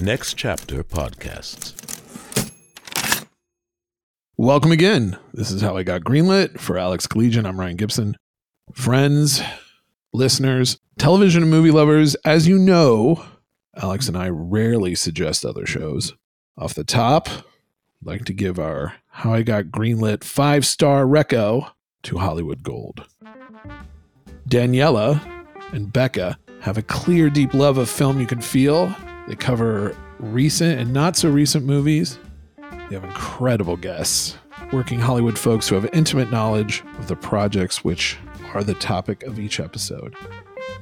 Next Chapter Podcasts. Welcome again. This is How I Got Greenlit for Alex Collegian. I'm Ryan Gibson. Friends, listeners, television and movie lovers, as you know, Alex and I rarely suggest other shows. Off the top, I'd like to give our How I Got Greenlit five star reco to Hollywood Gold. Daniela and Becca have a clear, deep love of film you can feel. They cover recent and not so recent movies. They have incredible guests, working Hollywood folks who have intimate knowledge of the projects which are the topic of each episode.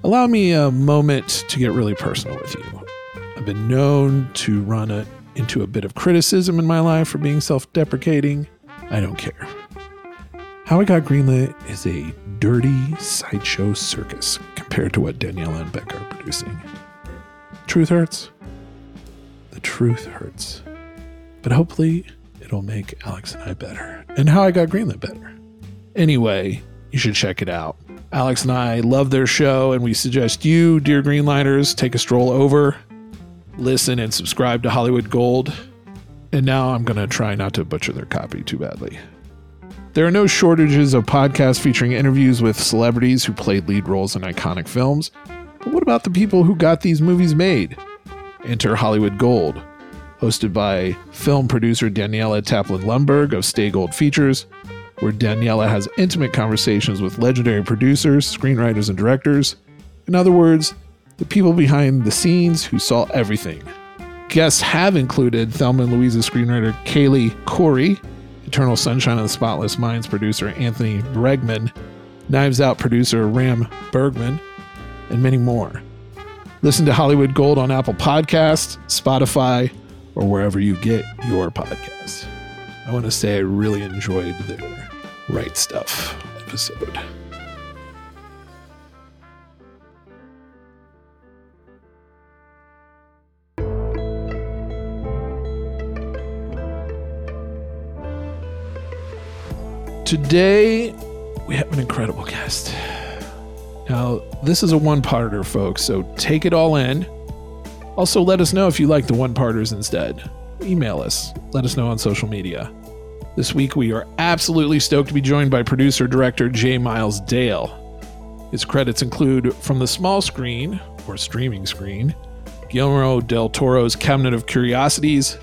Allow me a moment to get really personal with you. I've been known to run a, into a bit of criticism in my life for being self deprecating. I don't care. How I Got Greenlit is a dirty sideshow circus compared to what Daniela and Beck are producing. Truth hurts. The truth hurts. But hopefully, it'll make Alex and I better. And How I Got Greenlit better. Anyway, you should check it out. Alex and I love their show, and we suggest you, dear Greenlighters, take a stroll over, listen, and subscribe to Hollywood Gold. And now I'm going to try not to butcher their copy too badly. There are no shortages of podcasts featuring interviews with celebrities who played lead roles in iconic films. But what about the people who got these movies made? Enter Hollywood Gold, hosted by film producer Daniela Taplin Lundberg of Stay Gold Features, where Daniela has intimate conversations with legendary producers, screenwriters, and directors. In other words, the people behind the scenes who saw everything. Guests have included Thelma and Louise's screenwriter Callie Khouri, Eternal Sunshine of the Spotless Minds producer Anthony Bregman, Knives Out producer Ram Bergman, and many more. Listen to Hollywood Gold on Apple Podcasts, Spotify, or wherever you get your podcasts. I want to say I really enjoyed their Right Stuff episode. Today, we have an incredible guest. Now, this is a one parter, folks, so take it all in. Also, let us know if you like the one parters instead. Email us, let us know on social media. This week, we are absolutely stoked to be joined by producer director J. Miles Dale. His credits include From the Small Screen, or Streaming Screen, Guillermo del Toro's Cabinet of Curiosities,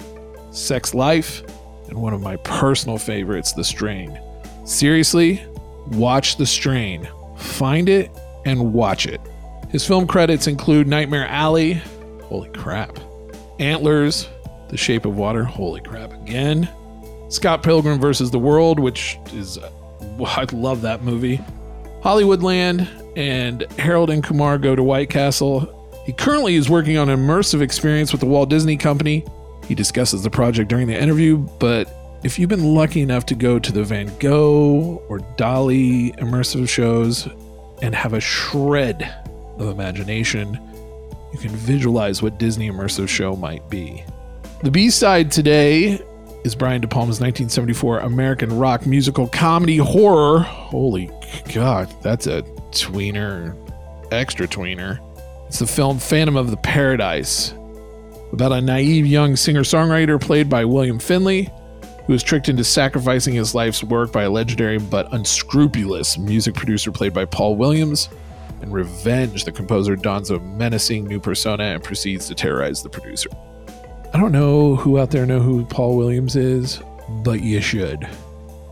Sex Life, and one of my personal favorites, The Strain. Seriously, watch The Strain. Find it and watch it. His film credits include Nightmare Alley, holy crap, Antlers, The Shape of Water, holy crap again, Scott Pilgrim vs. the World, which is, I love that movie, Hollywoodland, and Harold and Kumar Go to White Castle. He currently is working on an immersive experience with the Walt Disney Company. He discusses the project during the interview, but if you've been lucky enough to go to the Van Gogh or Dali immersive shows and have a shred of imagination, you can visualize what Disney immersive show might be. The B side today is Brian De Palma's 1974 American rock musical comedy horror. Holy God, that's a tweener, extra tweener. It's the film Phantom of the Paradise, about a naive young singer songwriter played by William Finley who is tricked into sacrificing his life's work by a legendary but unscrupulous music producer played by Paul Williams, and revenge the composer dons a menacing new persona and proceeds to terrorize the producer. I don't know who out there know who Paul Williams is, but you should.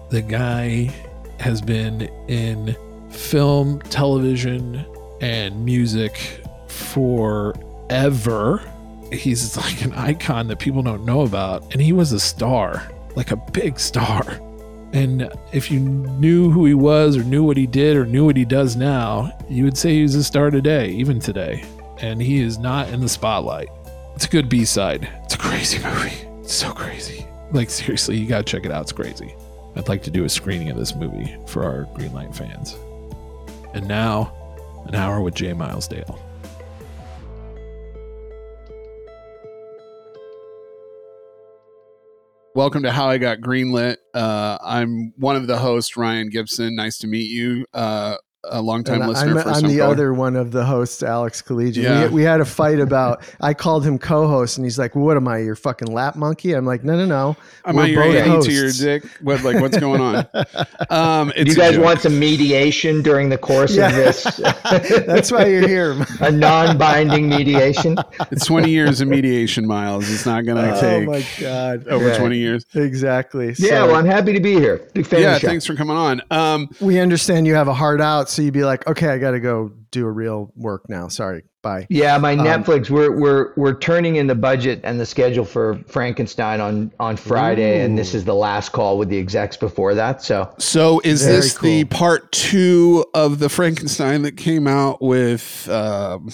The guy has been in film, television, and music forever. He's like an icon that people don't know about, and he was a star like a big star. And if you knew who he was, or knew what he did, or knew what he does now, you would say he's a star today, even today. And he is not in the spotlight. It's a good B side. It's a crazy movie. It's so crazy. Like, seriously, you gotta check it out. It's crazy. I'd like to do a screening of this movie for our Greenlight fans. And now, an hour with J. Miles Dale. Welcome to How I Got Greenlit. Uh, I'm one of the hosts, Ryan Gibson. Nice to meet you. Uh, a longtime And listener. I'm, first I'm the caller. other one of the hosts, Alex Collegian. Yeah. We, we had a fight about. I called him co-host, and he's like, "What am I, your fucking lap monkey?" I'm like, "No, no, no. Am We're I your both AE to your hosts. dick? What like what's going on? Um, it's you guys want some mediation during the course Yeah. of this? That's why you're here." a non-binding mediation. It's 20 years of mediation, Miles. It's not going to oh take my god! over Yeah. 20 years. Exactly. Yeah, So well, I'm happy to be here. Big fan Yeah, of thanks for coming on. Um, we understand you have a heart out, so you'd be like, "Okay, I got to go do a real work now. Sorry, bye." Yeah, my Um, Netflix. We're we're we're turning in the budget and the schedule for Frankenstein on on Friday, and this is the last call with the execs before that. So so is Very this the part two of the Frankenstein that came out with um,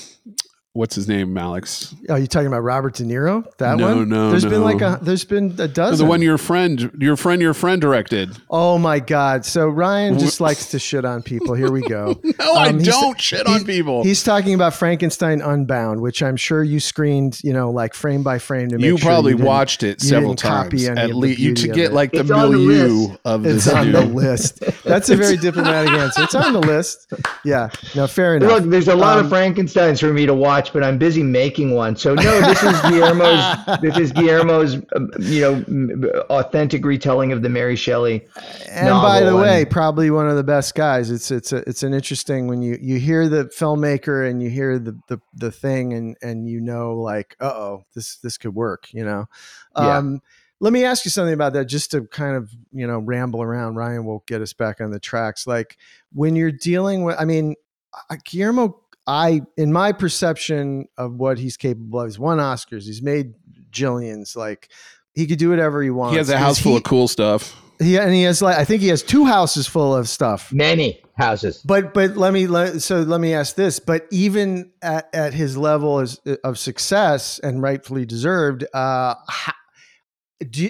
what's his name, Alex? Oh, you talking about Robert De Niro? That No, one? no, There's been like a. There's been a dozen. the one your friend, your friend, your friend directed. Oh my God! So Ryan just likes to shit on people. Here we go. No, I Um, he's- don't shit on people. He's talking about Frankenstein Unbound, which I'm sure you screened, you know, like frame by frame to make You sure probably didn't- watched it you several didn't copy times any at least. You to get it. like the It's on the milieu list. of It's this on the list. That's a very diplomatic answer. It's on the list. Yeah. No, fair enough. look, there's a lot Um, of Frankenstein's for me to watch, but I'm busy making one. So no, this is Guillermo's. this is Guillermo's, um, you know, authentic retelling of the Mary Shelley. and by the way, and- probably one of the best guys. It's it's a, it's an interesting when you you hear the filmmaker and you hear the the, the thing and and you know like uh oh this this could work. You know. Yeah. Let me ask you something about that, just to kind of you know ramble around. Ryan will get us back on the tracks. Like when you're dealing with, I mean, Guillermo. I, in my perception of what he's capable of, he's won Oscars. He's made jillions. Like he could do whatever he wants. He has a house full he- of cool stuff. he and he has like I think he has two houses full of stuff. Many houses. But but let me let, so let me ask this. But even at, at his level as, of success and rightfully deserved, uh, how, do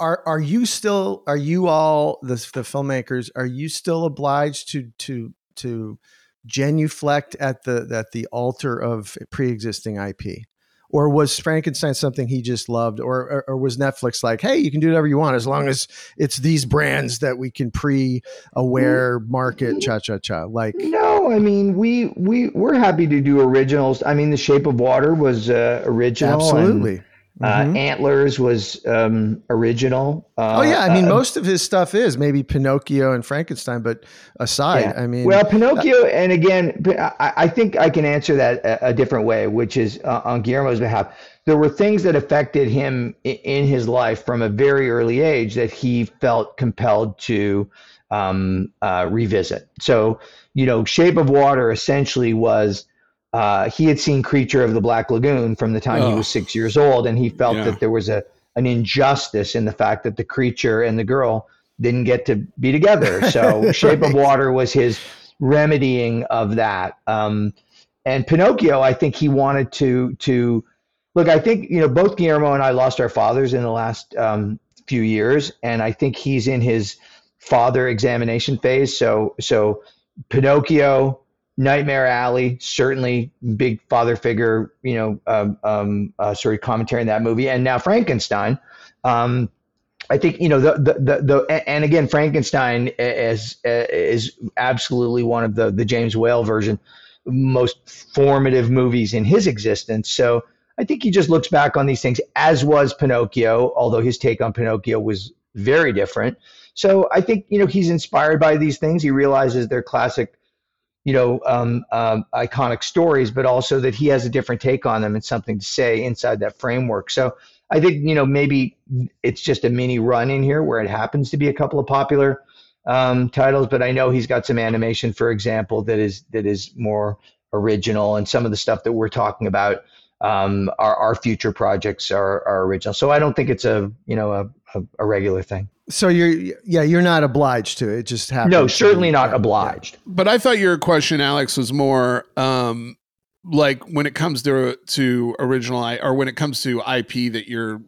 are are you still are you all the the filmmakers are you still obliged to to to genuflect at the at the altar of pre-existing IP? Or was Frankenstein something he just loved, or, or or was Netflix like, hey, you can do whatever you want as long as it's these brands that we can pre-aware market, cha cha cha. Like, No, I mean we we we're happy to do originals. I mean, The Shape of Water was uh, original. and, uh, Mhm. Antlers was um, original. Uh, oh yeah, I mean, uh, most of his stuff is maybe Pinocchio and Frankenstein, but aside, Yeah. I mean, well, Pinocchio, and again, I think I can answer that a, a different way, which is uh, on Guillermo's behalf. There were things that affected him in his life from a very early age that he felt compelled to um, uh, revisit. So, you know, Shape of Water essentially was. Uh, he had seen Creature of the Black Lagoon from the time he Oh. was six years old, and he felt Yeah. that there was a an injustice in the fact that the creature and the girl didn't get to be together. So Shape of Water was his remedying of that. Um, and Pinocchio, I think he wanted to to look. I think you know both Guillermo and I lost our fathers in the last um, few years, and I think he's in his father examination phase. So so Pinocchio. Nightmare Alley, certainly big father figure, you know, um, um, uh, sort of commentary in that movie, and now Frankenstein. Um, I think you know the the the, the and again Frankenstein is is absolutely one of the the James Whale version most formative movies in his existence. So I think he just looks back on these things as was Pinocchio, although his take on Pinocchio was very different. So I think you know he's inspired by these things. He realizes they're classic, you know, um, um, iconic stories, but also that he has a different take on them and something to say inside that framework. So I think you know maybe it's just a mini run in here where it happens to be a couple of popular um, titles, but I know he's got some animation, for example, that is that is more original, and some of the stuff that we're talking about um, our our future projects are are original. So I don't think it's a you know a, a, a regular thing. So you're yeah, you're not obliged to. It just happens. No, certainly be- not yeah, obliged. But I thought your question, Alex, was more um, like when it comes to to original or when it comes to IP that you're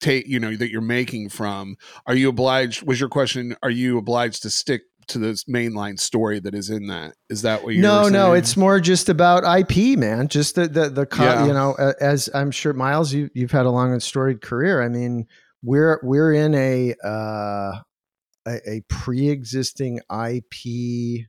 take you know that you're making from. Are you obliged? Was your question? Are you obliged to stick to this mainline story that is in that? Is that what you're No, no, it's more just about IP, man. Just the the the co- Yeah. you know, as I'm sure Miles, you you've had a long and storied career. I mean, we're we're in a uh, a, a pre-existing IP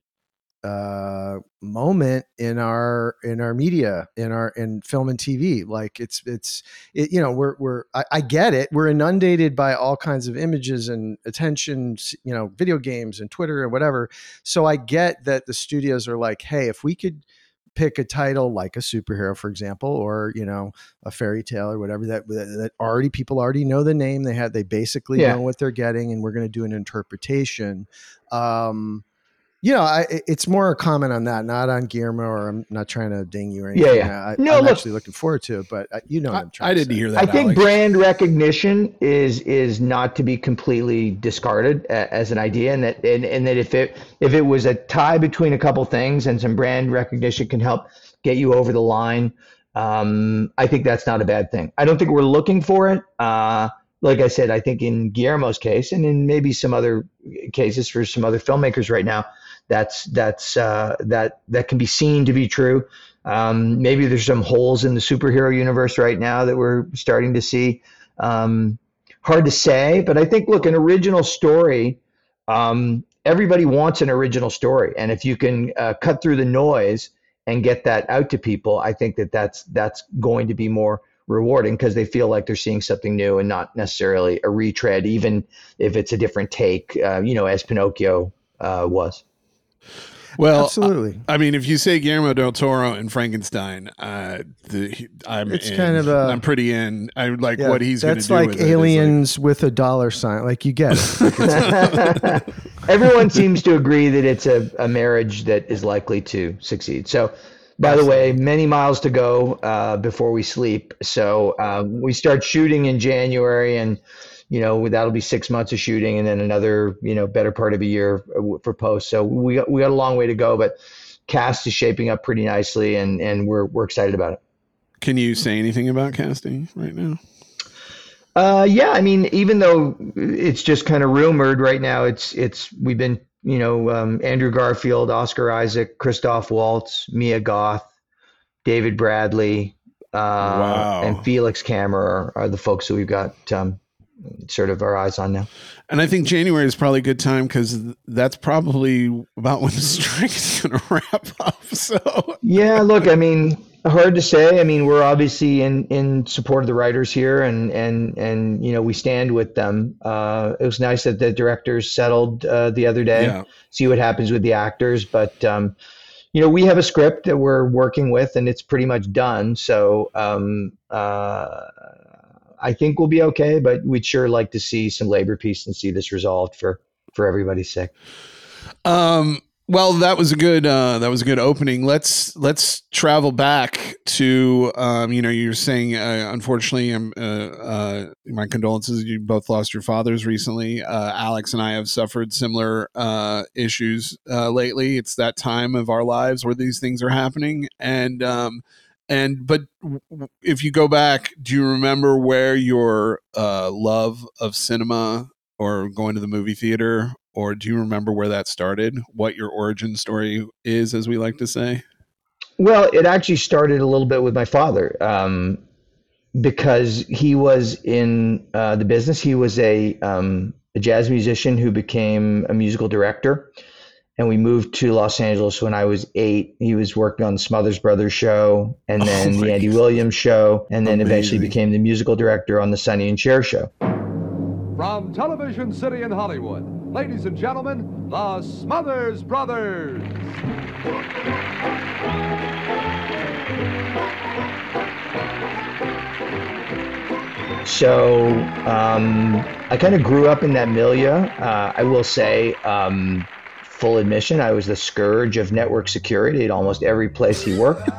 uh, moment in our in our media in our in film and TV. Like it's it's it, you know we're we're I, I get it. We're inundated by all kinds of images and attention. You know, video games and Twitter and whatever. So I get that the studios are like, hey, if we could pick a title like a superhero for example or you know a fairy tale or whatever that that already people already know the name they have they basically Yeah. know what they're getting and we're going to do an interpretation um you know I, it's more a comment on that not on Guillermo or i'm not trying to ding you or Yeah, anything yeah. I, No, i'm look- actually looking forward to it but uh, you know what I, i'm trying I to didn't say. hear that. I think Alex. brand recognition is is not to be completely discarded a- as an idea, and that and, and that if it if it was a tie between a couple things and some brand recognition can help get you over the line, um, I think that's not a bad thing. I don't think we're looking for it. Uh, like I said, I think in Guillermo's case, and in maybe some other cases for some other filmmakers right now, that's that's uh, that that can be seen to be true. Um, maybe there's some holes in the superhero universe right now that we're starting to see. Um, hard to say, but I think look, an original story. Um, everybody wants an original story, and if you can uh, cut through the noise and get that out to people, I think that that's that's going to be more rewarding because they feel like they're seeing something new and not necessarily a retread, even if it's a different take. Uh, you know, as Pinocchio uh, was. Well, absolutely I mean, if you say Guillermo del Toro and Frankenstein, uh, the, I'm It's in. kind of a- I'm pretty in. I like Yeah, what he's going to that's do. like with it is, aliens with a dollar sign like you get it Everyone seems to agree that it's a, a marriage that is likely to succeed. So, by the way, many miles to go uh, before we sleep. So um, we start shooting in January, and you know that'll be six months of shooting, and then another you know better part of a year uh, for post. So we got, we got a long way to go, but cast is shaping up pretty nicely, and and we're we're excited about it. Can you say anything about casting right now? Uh, yeah, I mean, even though it's just kind of rumored right now, it's it's we've been you know um, Andrew Garfield, Oscar Isaac, Christoph Waltz, Mia Goth, David Bradley, uh, Wow. and Felix Kammerer are, are the folks that we've got um, sort of our eyes on now. And I think January is probably a good time because that's probably about when the strike is going to wrap up. So Yeah, look, I mean, hard to say. I mean, we're obviously in in support of the writers here, and and and you know we stand with them. Uh, it was nice that the directors settled uh, the other day. yeah, see what happens with the actors. But um, you know, we have a script that we're working with, and it's pretty much done. So um, uh, I think we'll be okay. But we'd sure like to see some labor peace and see this resolved for for everybody's sake. Um, well, that was a good uh, that was a good opening. Let's let's travel back to um, you know you're saying uh, unfortunately um, uh, uh, my condolences you both lost your fathers recently. Uh, Alex and I have suffered similar uh, issues uh, lately. It's that time of our lives where these things are happening, and um, and but if you go back, do you remember where your uh, love of cinema or going to the movie theater or do you remember where that started what your origin story is as we like to say Well, it actually started a little bit with my father um, because he was in uh, the business. He was a, um, a jazz musician who became a musical director. And we moved to Los Angeles when I was eight. He was working on the Smothers Brothers show and Oh then my the Andy God. Williams show, and then eventually became the musical director on the Sonny and Cher show. From Television City in Hollywood, ladies and gentlemen, the Smothers Brothers. So um, I kind of grew up in that milieu. Uh, I will say, um, full admission, I was the scourge of network security at almost every place he worked.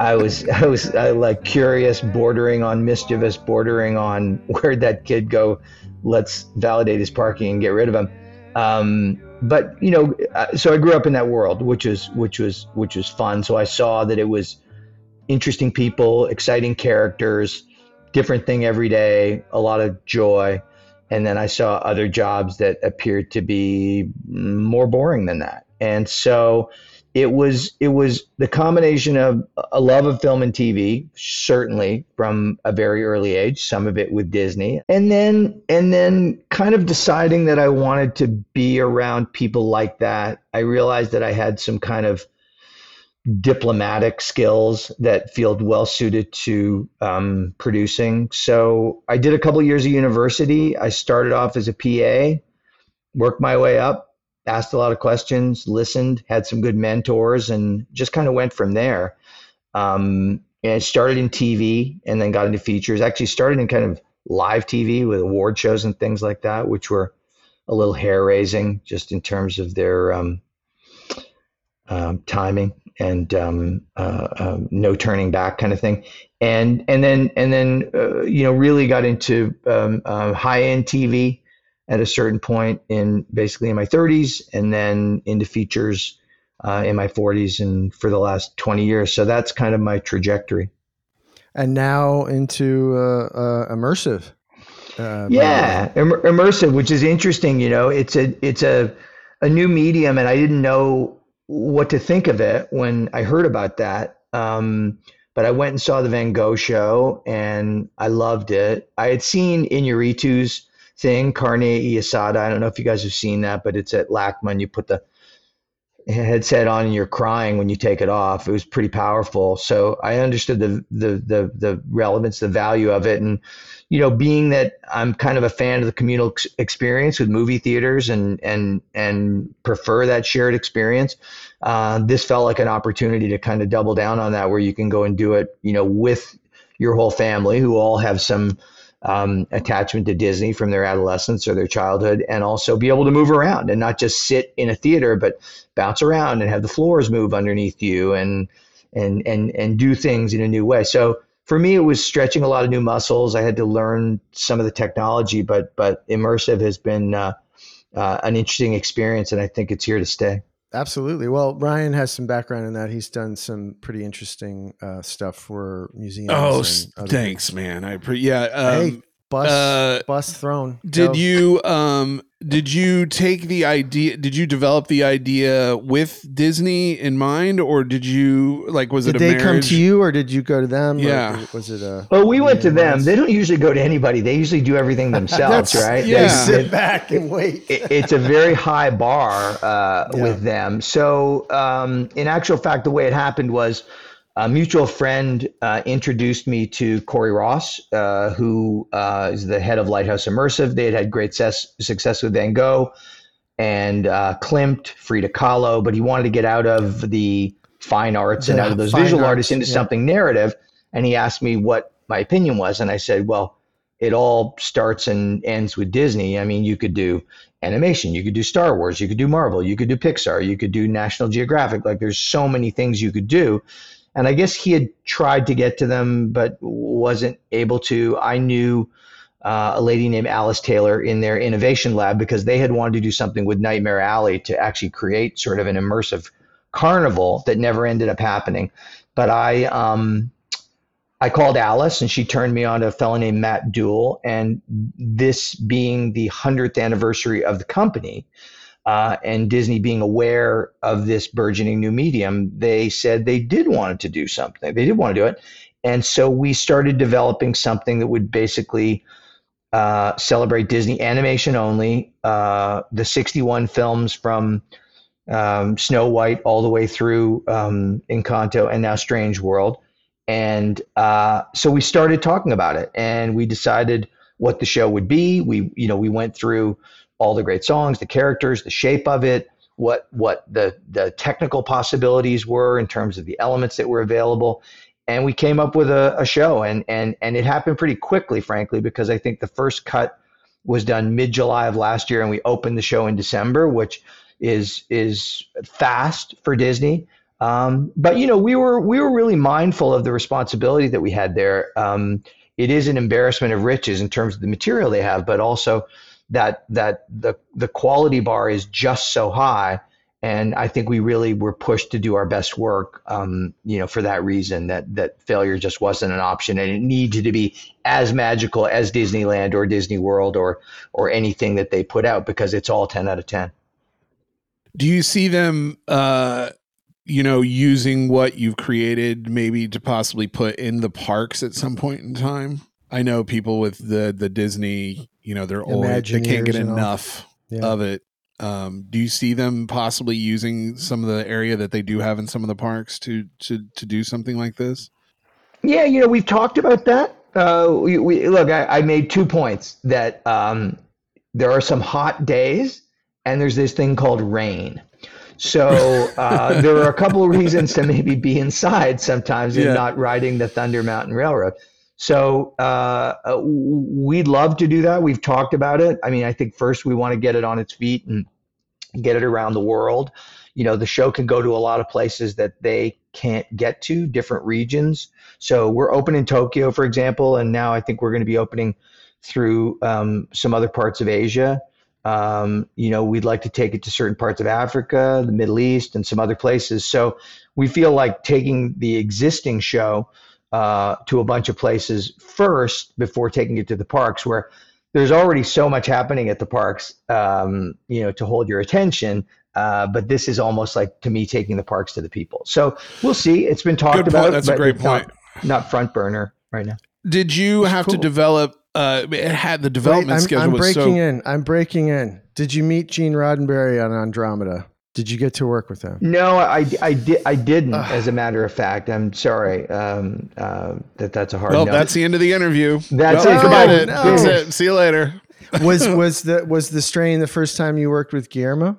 I was, I was uh, like curious, bordering on mischievous, bordering on where'd that kid go? Let's validate his parking and get rid of him. Um, but you know, uh, so I grew up in that world, which was, which was, which was fun. So I saw that it was interesting people, exciting characters different thing every day, a lot of joy. And then I saw other jobs that appeared to be more boring than that. And so it was it was the combination of a love of film and TV, certainly from a very early age, some of it with Disney, and then and then kind of deciding that I wanted to be around people like that. I realized that I had some kind of diplomatic skills that feel well suited to um, producing. So I did a couple of years of university. I started off as a PA, worked my way up asked a lot of questions, listened, had some good mentors, and just kind of went from there. Um, and it started in TV and then got into features. Actually, started in kind of live TV with award shows and things like that, which were a little hair raising just in terms of their um, um, timing and um, uh, um, no turning back kind of thing. And and then and then uh, you know really got into um, uh, high end TV at a certain point in basically in my 30s and then into features uh, in my 40s and for the last 20 years. So that's kind of my trajectory. And now into uh, uh, immersive. Uh, yeah, Im- immersive, which is interesting. You know, it's a it's a a new medium, and I didn't know what to think of it when I heard about that. Um, but I went and saw the Van Gogh show, and I loved it. I had seen Inarritu's thing, carne y asada. I don't know if you guys have seen that, but it's at LACMA. You put the headset on and you're crying when you take it off. It was pretty powerful. So I understood the the the the relevance, the value of it, and you know, being that I'm kind of a fan of the communal experience with movie theaters and and and prefer that shared experience. Uh, this felt like an opportunity to kind of double down on that, where you can go and do it, you know, with your whole family, who all have some um, attachment to Disney from their adolescence or their childhood, and also be able to move around and not just sit in a theater, but bounce around and have the floors move underneath you and and and and do things in a new way. So for me, it was stretching a lot of new muscles. I had to learn some of the technology, but but immersive has been uh, uh, an interesting experience, and I think it's here to stay. Absolutely. Well, Ryan has some background in that. He's done some pretty interesting uh, stuff for museums. Oh, thanks, man. I pre- yeah. Um, hey, bus uh, bus thrown. Did Go. you um did you take the idea did you develop the idea with disney in mind or did you like was did it they marriage? come to you or did you go to them yeah was it a well we went to them they don't usually go to anybody they usually do everything themselves right yeah. they sit back and wait it, it's a very high bar uh, yeah. with them so um, in actual fact the way it happened was a mutual friend uh, introduced me to Corey Ross, uh, who uh, is the head of Lighthouse Immersive. They had had great ses- success with Van Gogh and uh, Klimt, Frida Kahlo, but he wanted to get out of the fine arts and out of those visual arts, artists into yeah. something narrative. And he asked me what my opinion was. And I said, well, it all starts and ends with Disney. I mean, you could do animation, you could do Star Wars, you could do Marvel, you could do Pixar, you could do National Geographic. Like there's so many things you could do. And I guess he had tried to get to them, but wasn't able to. I knew uh, a lady named Alice Taylor in their innovation lab because they had wanted to do something with Nightmare Alley to actually create sort of an immersive carnival that never ended up happening. But I, um, I called Alice and she turned me on to a fellow named Matt Duell. And this being the 100th anniversary of the company, uh, and Disney being aware of this burgeoning new medium, they said they did want to do something. They did want to do it. And so we started developing something that would basically uh, celebrate Disney animation only, uh, the 61 films from um, Snow White all the way through um, Encanto and now Strange World. And uh, so we started talking about it and we decided what the show would be. We, you know, we went through all the great songs, the characters, the shape of it, what what the the technical possibilities were in terms of the elements that were available, and we came up with a, a show, and and and it happened pretty quickly, frankly, because I think the first cut was done mid July of last year, and we opened the show in December, which is is fast for Disney. Um, but you know, we were we were really mindful of the responsibility that we had there. Um, it is an embarrassment of riches in terms of the material they have, but also that that the the quality bar is just so high and I think we really were pushed to do our best work, um, you know, for that reason that that failure just wasn't an option, and it needed to be as magical as Disneyland or Disney World or or anything that they put out because it's all ten out of ten. Do you see them uh, you know, using what you've created maybe to possibly put in the parks at some point in time? I know people with the the Disney, you know, they're old, they can't get Imagineers and all. enough Yeah. of it. Um, do you see them possibly using some of the area that they do have in some of the parks to to to do something like this? Yeah, you know, we've talked about that. Uh, we, we look. I, I made two points that um, there are some hot days, and there's this thing called rain. So uh, there are a couple of reasons to maybe be inside sometimes and Yeah. not riding the Thunder Mountain Railroad. So uh, uh, we'd love to do that. We've talked about it. I mean, I think first we want to get it on its feet and get it around the world. You know, the show can go to a lot of places that they can't get to, different regions. So we're open in Tokyo, for example, and now I think we're going to be opening through um, some other parts of Asia. Um, you know, we'd like to take it to certain parts of Africa, the Middle East, and some other places. So we feel like taking the existing show uh, to a bunch of places first before taking it to the parks, where there's already so much happening at the parks, um, you know, to hold your attention. Uh, but this is almost like to me taking the parks to the people. So we'll see. It's been talked Good about. point. That's a great it's not- point. Not, front burner right now. Did you have to develop? Uh, it had the Wait, development I'm, schedule I'm was breaking so. in. I'm breaking in. Did you meet Gene Roddenberry on Andromeda? Did you get to work with him? No, I, I, did, I didn't, Ugh. as a matter of fact. I'm sorry um, uh, that that's a hard Well, no. that's the end of the interview. That's Well, it. Goodbye. No, That's no. it. See you later. Was was the was the strain the first time you worked with Guillermo?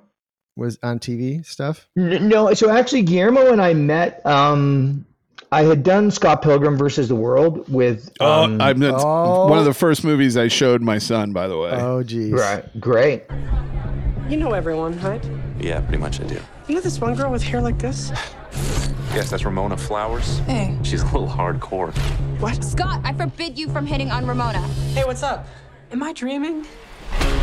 Was on TV stuff? No, so actually, Guillermo and I met. Um, I had done Scott Pilgrim versus the World with. Oh, Um, I'm it's oh. one of the first movies I showed my son. By the way, Oh geez. right, great. You know everyone, right? Yeah, pretty much I do. You know this one girl with hair like this? Yes, that's Ramona Flowers. Hey. She's a little hardcore. What? Scott, I forbid you from hitting on Ramona. Hey, what's up? Am I dreaming?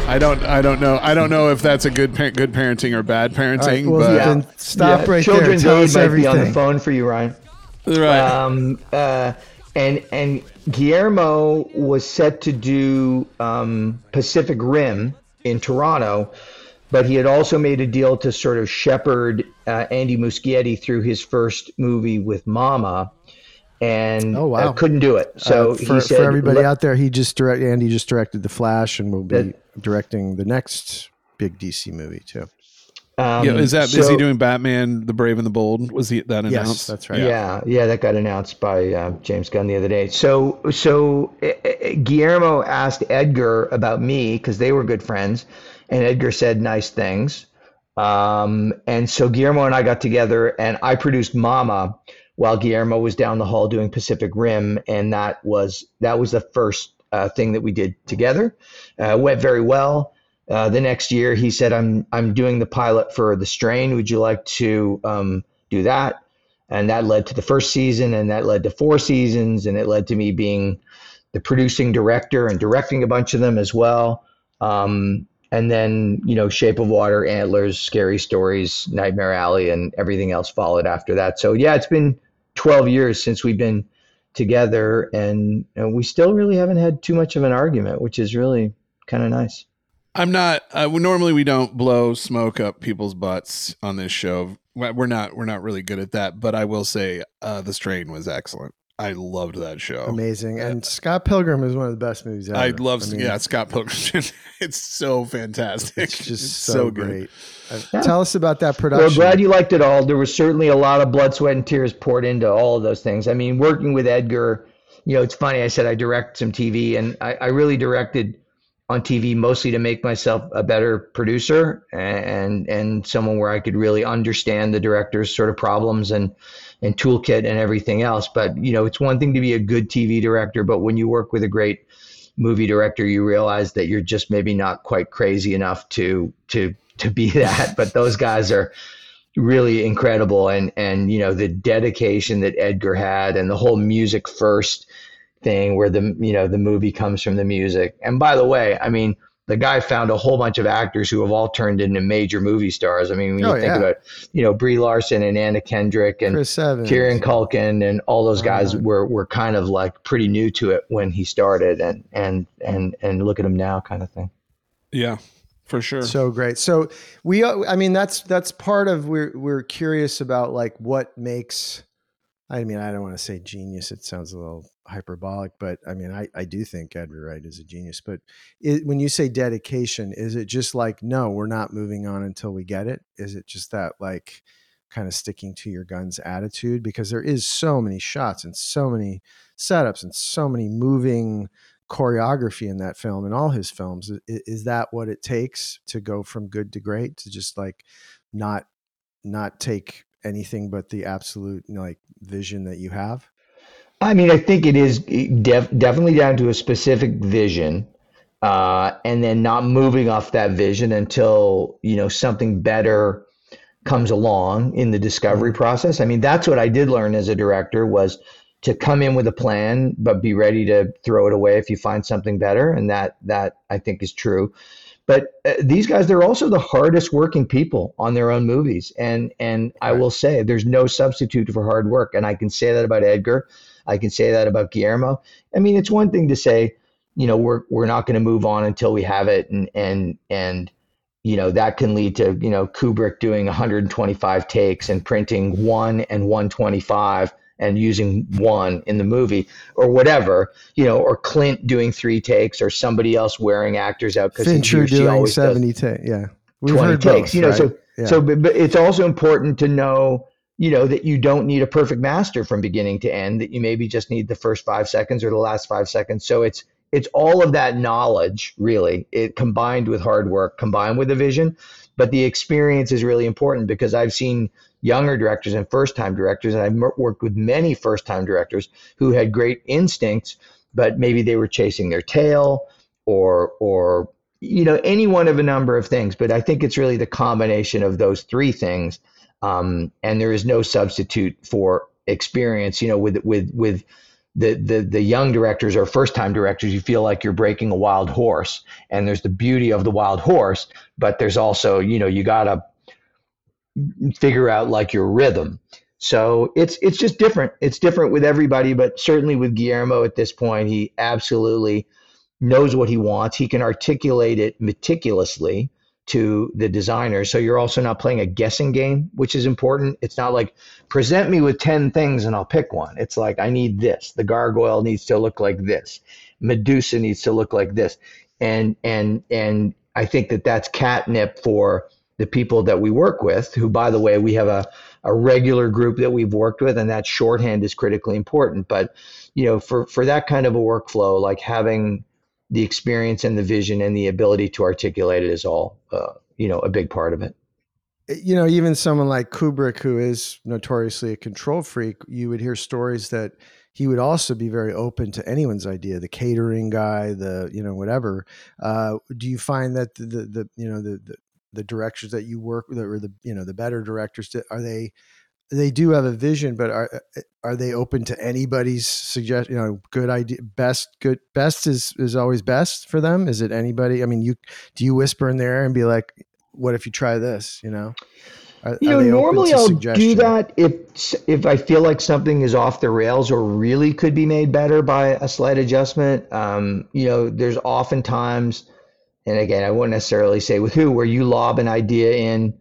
I don't. I don't know. I don't know if that's a good par- good parenting or bad parenting. All right, well, but then stop Yeah, right Children's there. Tell Aid might everything. be on the phone for you, Ryan. right. um, uh, and and Guillermo was set to do um, Pacific Rim in Toronto, but he had also made a deal to sort of shepherd uh, Andy Muschietti through his first movie with Mama, and Oh, wow. uh, couldn't do it. So Uh, for, he said, for everybody out there, he just direct Andy just directed the Flash and will be That- directing the next big DC movie too. um, yeah, is that is so- he doing Batman, the Brave and the Bold? Was he that announced? Yes, announced? that's right. Yeah, yeah, that got announced by uh, James Gunn the other day. So, so uh, uh, Guillermo asked Edgar about me because they were good friends, and Edgar said nice things. Um, and so Guillermo and I got together, and I produced Mama while Guillermo was down the hall doing Pacific Rim, and that was that was the first uh, thing that we did together. Uh, went very well. Uh, the next year, he said, "I'm I'm doing the pilot for The Strain. Would you like to um, do that?" and that led to the first season and that led to four seasons and it led to me being the producing director and directing a bunch of them as well um, and then you know shape of water antlers scary stories nightmare alley and everything else followed after that so yeah it's been 12 years since we've been together and, we still really haven't had too much of an argument which is really kind of nice I'm not. Uh, normally, we don't blow smoke up people's butts on this show. We're we're not. We're not really good at that. But I will say, uh, the strain was excellent. I loved that show. Amazing. And Scott Pilgrim is one of the best movies ever. I love. mean, yeah, Scott Pilgrim. it's so fantastic. It's just so, great. Uh, Yeah. Tell us about that production. Well, production. glad you liked it all. There was certainly a lot of blood, sweat, and tears poured into all of those things. I mean, working with Edgar, you know, it's funny. I said I direct some TV, and I, I really directed on TV mostly to make myself a better producer and and someone where I could really understand the director's sort of problems and and toolkit and everything else. But you know, it's one thing to be a good TV director, but when you work with a great movie director, you realize that you're just maybe not quite crazy enough to to to be that. But those guys are really incredible and and you know the dedication that Edgar had and the whole music first thing where the you know the movie comes from the music. And by the way, I mean the guy found a whole bunch of actors who have all turned into major movie stars. I mean, when you Oh, think yeah. about you know Brie Larson and Anna Kendrick and Chris Evans. Kieran Culkin and all those guys Right. were were kind of like pretty new to it when he started and and and and look at him now kind of thing. Yeah. for sure. So great. So we, uh, I mean, that's that's part of we're we're curious about like what makes. I mean, I don't want to say genius. It sounds a little hyperbolic, but I mean, I I do think Edgar Wright is a genius. But it, when you say dedication, is it just like no, we're not moving on until we get it? Is it just that like kind of sticking to your guns attitude? Because there is so many shots and so many setups and so many moving choreography in that film and all his films is, is, that what it takes to go from good to great to just like not not take anything but the absolute like vision that you have i mean i think it is def- definitely down to a specific vision uh, and then not moving off that vision until you know something better comes along in the discovery mm-hmm. process i mean that's what i did learn as a director was to come in with a plan but be ready to throw it away if you find something better and that that i think is true but uh, these guys they're also the hardest working people on their own movies and and right. i will say there's no substitute for hard work and i can say that about edgar i can say that about guillermo i mean it's one thing to say you know we're we're not going to move on until we have it and and and you know that can lead to you know kubrick doing 125 takes and printing 1 and 125 and using one in the movie or whatever, you know, or Clint doing three takes or somebody else wearing actors out because Fincher doing 70 takes. Yeah. We've 20 takes, both, you know, right? so, yeah. so, but, but it's also important to know, you know, that you don't need a perfect master from beginning to end, that you maybe just need the first five seconds or the last five seconds. So it's, it's all of that knowledge really it combined with hard work combined with a vision but the experience is really important because i've seen younger directors and first time directors. And I've worked with many first time directors who had great instincts, but maybe they were chasing their tail or, or, you know, any one of a number of things. But I think it's really the combination of those three things. Um, and there is no substitute for experience, you know, with, with, with, the, the the young directors or first time directors you feel like you're breaking a wild horse and there's the beauty of the wild horse but there's also you know you got to figure out like your rhythm. So it's it's just different. It's different with everybody, but certainly with Guillermo at this point, he absolutely knows what he wants. He can articulate it meticulously to the designer. So you're also not playing a guessing game, which is important. It's not like present me with 10 things and I'll pick one. It's like I need this. The gargoyle needs to look like this. Medusa needs to look like this. And and and I think that that's catnip for the people that we work with, who, by the way, we have a, a regular group that we've worked with, and that shorthand is critically important. But, you know, for, for that kind of a workflow, like having the experience and the vision and the ability to articulate it is all, uh, you know, a big part of it. You know, even someone like Kubrick, who is notoriously a control freak, you would hear stories that he would also be very open to anyone's idea the catering guy the you know whatever uh, do you find that the, the, the you know the, the the directors that you work with or the you know the better directors are they they do have a vision but are are they open to anybody's suggestion you know good idea best good best is is always best for them? Is it anybody i mean you do you whisper in there and be like what if you try this? You know? Are, you know normally i'll do that if if i feel like something is off the rails or really could be made better by a slight adjustment. Um, you know there's oftentimes and again, I won't necessarily say with who, where you lob an idea in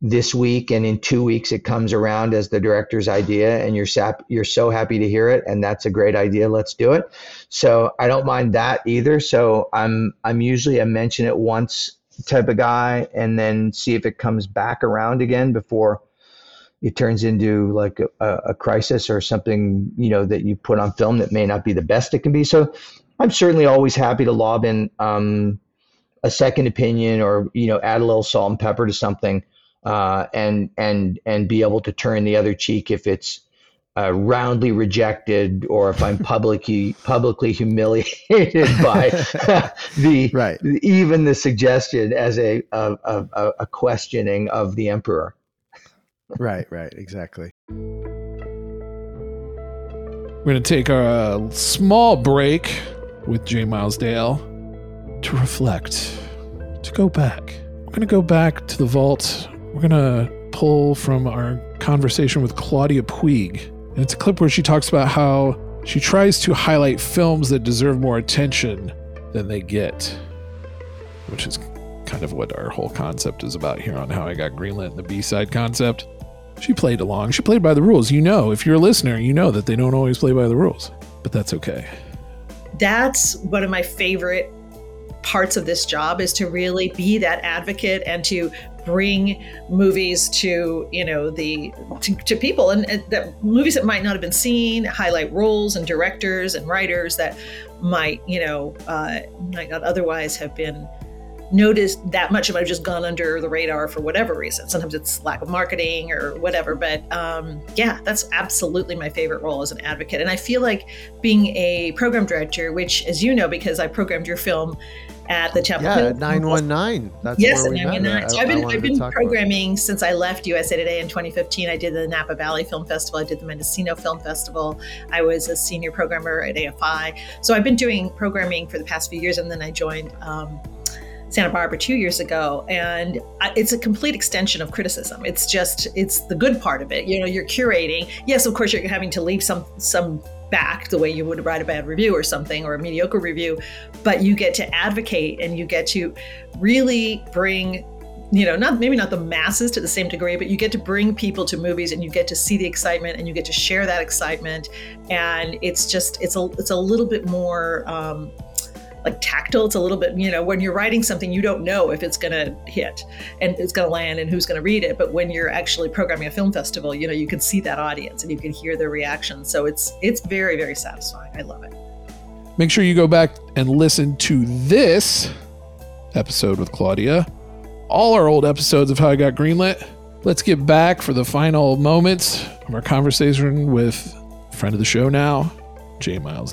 this week and in two weeks it comes around as the director's idea and you're sap- you're so happy to hear it and that's a great idea. Let's do it. So i don't mind that either. So i'm i'm usually a mention it once type of guy and then see if it comes back around again before it turns into like a, a crisis or something you know that you put on film that may not be the best it can be. So i'm certainly always happy to lob in um, a second opinion or you know add a little salt and pepper to something uh, and and and be able to turn the other cheek if it's uh, roundly rejected or if I'm publicly publicly humiliated by the right. even the suggestion as a a, a a questioning of the emperor. right, right, exactly. We're going to take a small break with J. Miles Dale to reflect, to go back. We're going to go back to the vault. We're going to pull from our conversation with Claudia Puig. And it's a clip where she talks about how she tries to highlight films that deserve more attention than they get, which is kind of what our whole concept is about here on How I Got Greenlit and the B side concept. She played along. She played by the rules. You know, if you're a listener, you know that they don't always play by the rules, but that's okay. That's one of my favorite parts of this job is to really be that advocate and to bring movies to you know the to, to people and, and that movies that might not have been seen highlight roles and directors and writers that might you know uh, might not otherwise have been noticed that much it just gone under the radar for whatever reason. Sometimes it's lack of marketing or whatever. But um, yeah, that's absolutely my favorite role as an advocate. And I feel like being a program director, which, as you know, because I programmed your film at the Chapel Yeah, Hill. nine one nine. That's Yes, where we met. 919. So I- I've been I've been talk about it. programming since I left USA Today in 2015. I did the Napa Valley Film Festival. I did the Mendocino Film Festival. I was a senior programmer at AFI. So I've been doing programming for the past few years, and then I joined. Um, Santa Barbara two years ago, and it's a complete extension of criticism. It's just it's the good part of it. You know, you're curating. Yes, of course, you're having to leave some some back the way you would write a bad review or something or a mediocre review, but you get to advocate and you get to really bring you know not maybe not the masses to the same degree but you get to bring people to movies and you get to see the excitement and you get to share that excitement and it's just it's a it's a little bit more um, like tactile. It's a little bit, you know, when you're writing something, you don't know if it's going to hit and it's going to land and who's going to read it. But when you're actually programming a film festival, you know, you can see that audience and you can hear their reaction. So it's it's very very satisfying. I love it. Make sure you go back and listen to this episode with Claudia. All our old episodes of How I Got Greenlit. Let's get back for the final moments of our conversation with friend of the show now, J. Miles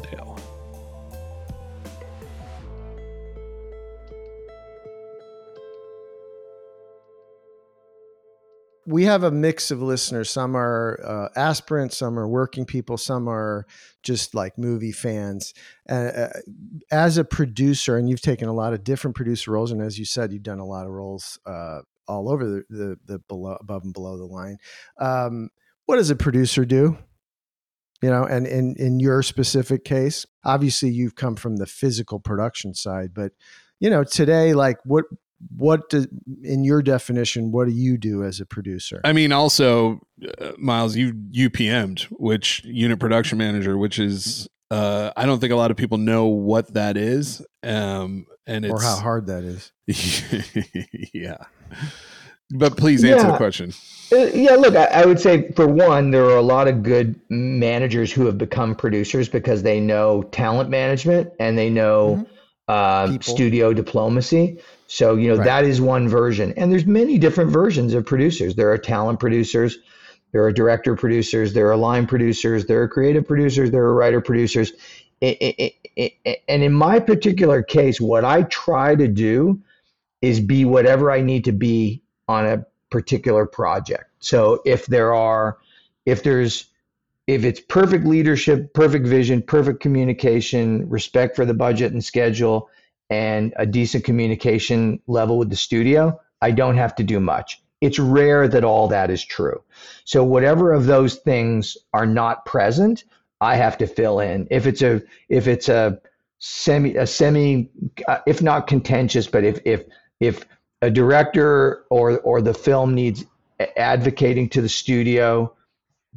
we have a mix of listeners. Some are uh, aspirants, some are working people, some are just like movie fans. Uh, as a producer, and you've taken a lot of different producer roles, and as you said, you've done a lot of roles uh, all over the, the, the below, above and below the line. Um, what does a producer do? You know, and in in your specific case, obviously you've come from the physical production side, but you know, today, like what what do, in your definition what do you do as a producer I mean, also, uh, Miles, you you PM'd, which unit production manager, which is uh, I don't think a lot of people know what that is, um, and it's or how hard that is yeah. But please answer the question. Uh, yeah, look, I, I would say for one, there are a lot of good managers who have become producers because they know talent management and they know uh, studio diplomacy. So you know Right. that is one version, and there's many different versions of producers. There are talent producers, there are director producers, there are line producers, there are creative producers, there are writer producers. I- I- I- I- and in my particular case, what I try to do is be whatever I need to be on a particular project. So if there are, if there's, if it's perfect leadership, perfect vision, perfect communication, respect for the budget and schedule, and a decent communication level with the studio, I don't have to do much. It's rare that all that is true. So whatever of those things are not present, I have to fill in. If it's a if it's a semi a semi uh, if not contentious, but if if if a director or or the film needs advocating to the studio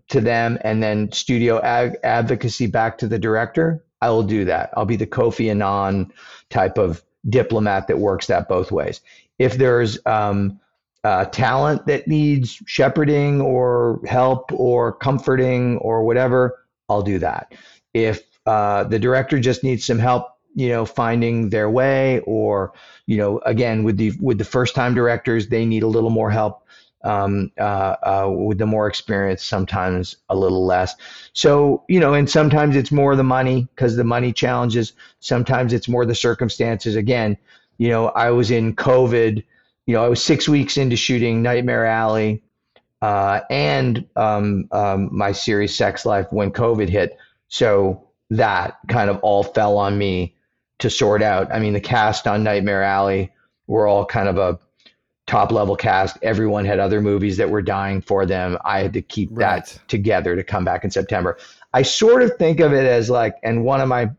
to them and then studio ag- advocacy back to the director i will do that. I'll be the kofi annan type of diplomat that works that both ways. If there's um, uh, talent that needs shepherding or help or comforting or whatever i'll do that. If uh, the director just needs some help you know finding their way or you know again with the with the first time directors they need a little more help um, uh, uh, with the more experience sometimes a little less. So you know and sometimes it's more the money because the money challenges. Sometimes it's more the circumstances. Again you know i was in covid you know i was six weeks into shooting nightmare alley uh, and um, um, my series sex life when covid hit. So that kind of all fell on me to sort out. I mean, the cast on Nightmare Alley were all kind of a top level cast. Everyone had other movies that were dying for them. I had to keep Right. that together to come back in September. I sort of think of it as like, and one of my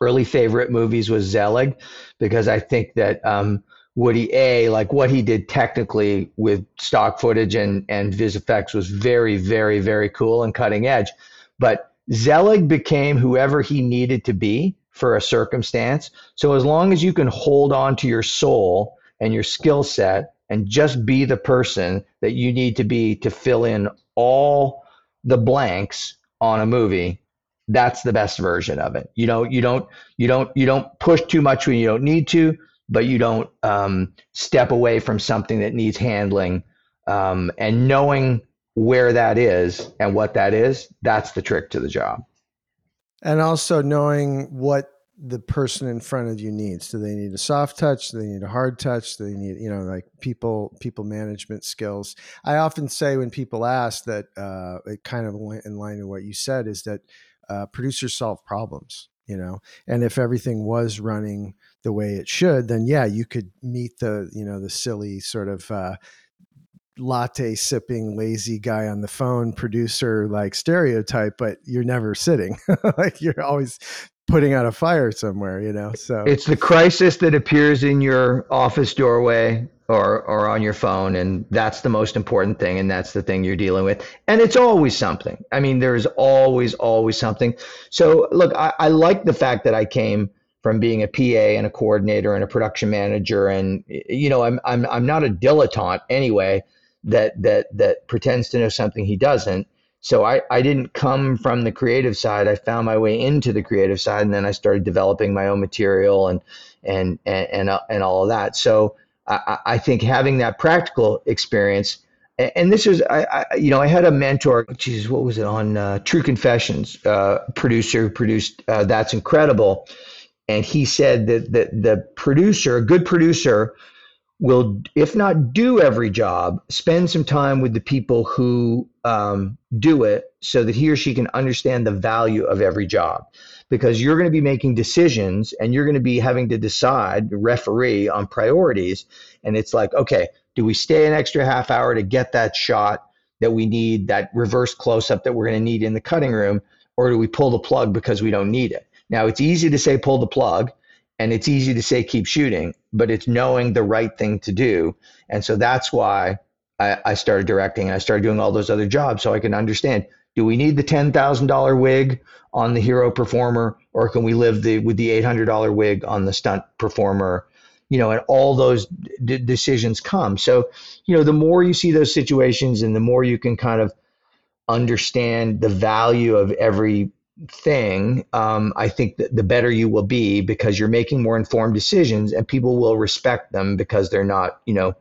early favorite movies was Zelig, because I think that um, Woody A, like what he did technically with stock footage and and vis effects was very, very, very cool and cutting edge. But Zelig became whoever he needed to be for a circumstance. So as long as you can hold on to your soul and your skill set and just be the person that you need to be to fill in all the blanks on a movie, that's the best version of it. You know, you don't you don't you don't push too much when you don't need to but you don't um, step away from something that needs handling. Um, and knowing where that is and what that is, that's the trick to the job. And also knowing what the person in front of you needs. Do they need a soft touch? Do they need a hard touch? Do they need, you know, like people people management skills? I often say when people ask that, uh, it kind of went in line with what you said is that uh, producers solve problems you know and if everything was running the way it should then yeah you could meet the you know the silly sort of uh, latte sipping lazy guy on the phone producer like stereotype but you're never sitting like you're always putting out a fire somewhere you know so. It's the crisis that appears in your office doorway or or on your phone and that's the most important thing and that's the thing you're dealing with. And it's always something. I mean there's always always something. So look I, I like the fact that i came from being a pa and a coordinator and a production manager and you know i'm i'm, I'm not a dilettante anyway that that that pretends to know something he doesn't so I, I didn't come from the creative side i found my way into the creative side and then i started developing my own material and and and and, uh, and all of that so I, I think having that practical experience, and this is, I, I, you know, I had a mentor. Jesus, what was it on uh, True Confessions? Uh, producer who produced uh, That's Incredible, and he said that the the producer, a good producer, will, if not do every job, spend some time with the people who um, do it, so that he or she can understand the value of every job because you're going to be making decisions and you're going to be having to decide, referee on priorities. And it's like, okay, do we stay an extra half hour to get that shot that we need, that reverse close up that we're going to need in the cutting room? Or do we pull the plug because we don't need it? Now, it's easy to say pull the plug and it's easy to say keep shooting, but it's knowing the right thing to do. And so that's why I, I started directing and I started doing all those other jobs so I can understand do we need the $10,000 wig on the hero performer or can we live the with the $800 wig on the stunt performer? You know, and all those d- decisions come. So, you know, the more you see those situations and the more you can kind of understand the value of every thing, um, I think that the better you will be because you're making more informed decisions and people will respect them because they're not, you know,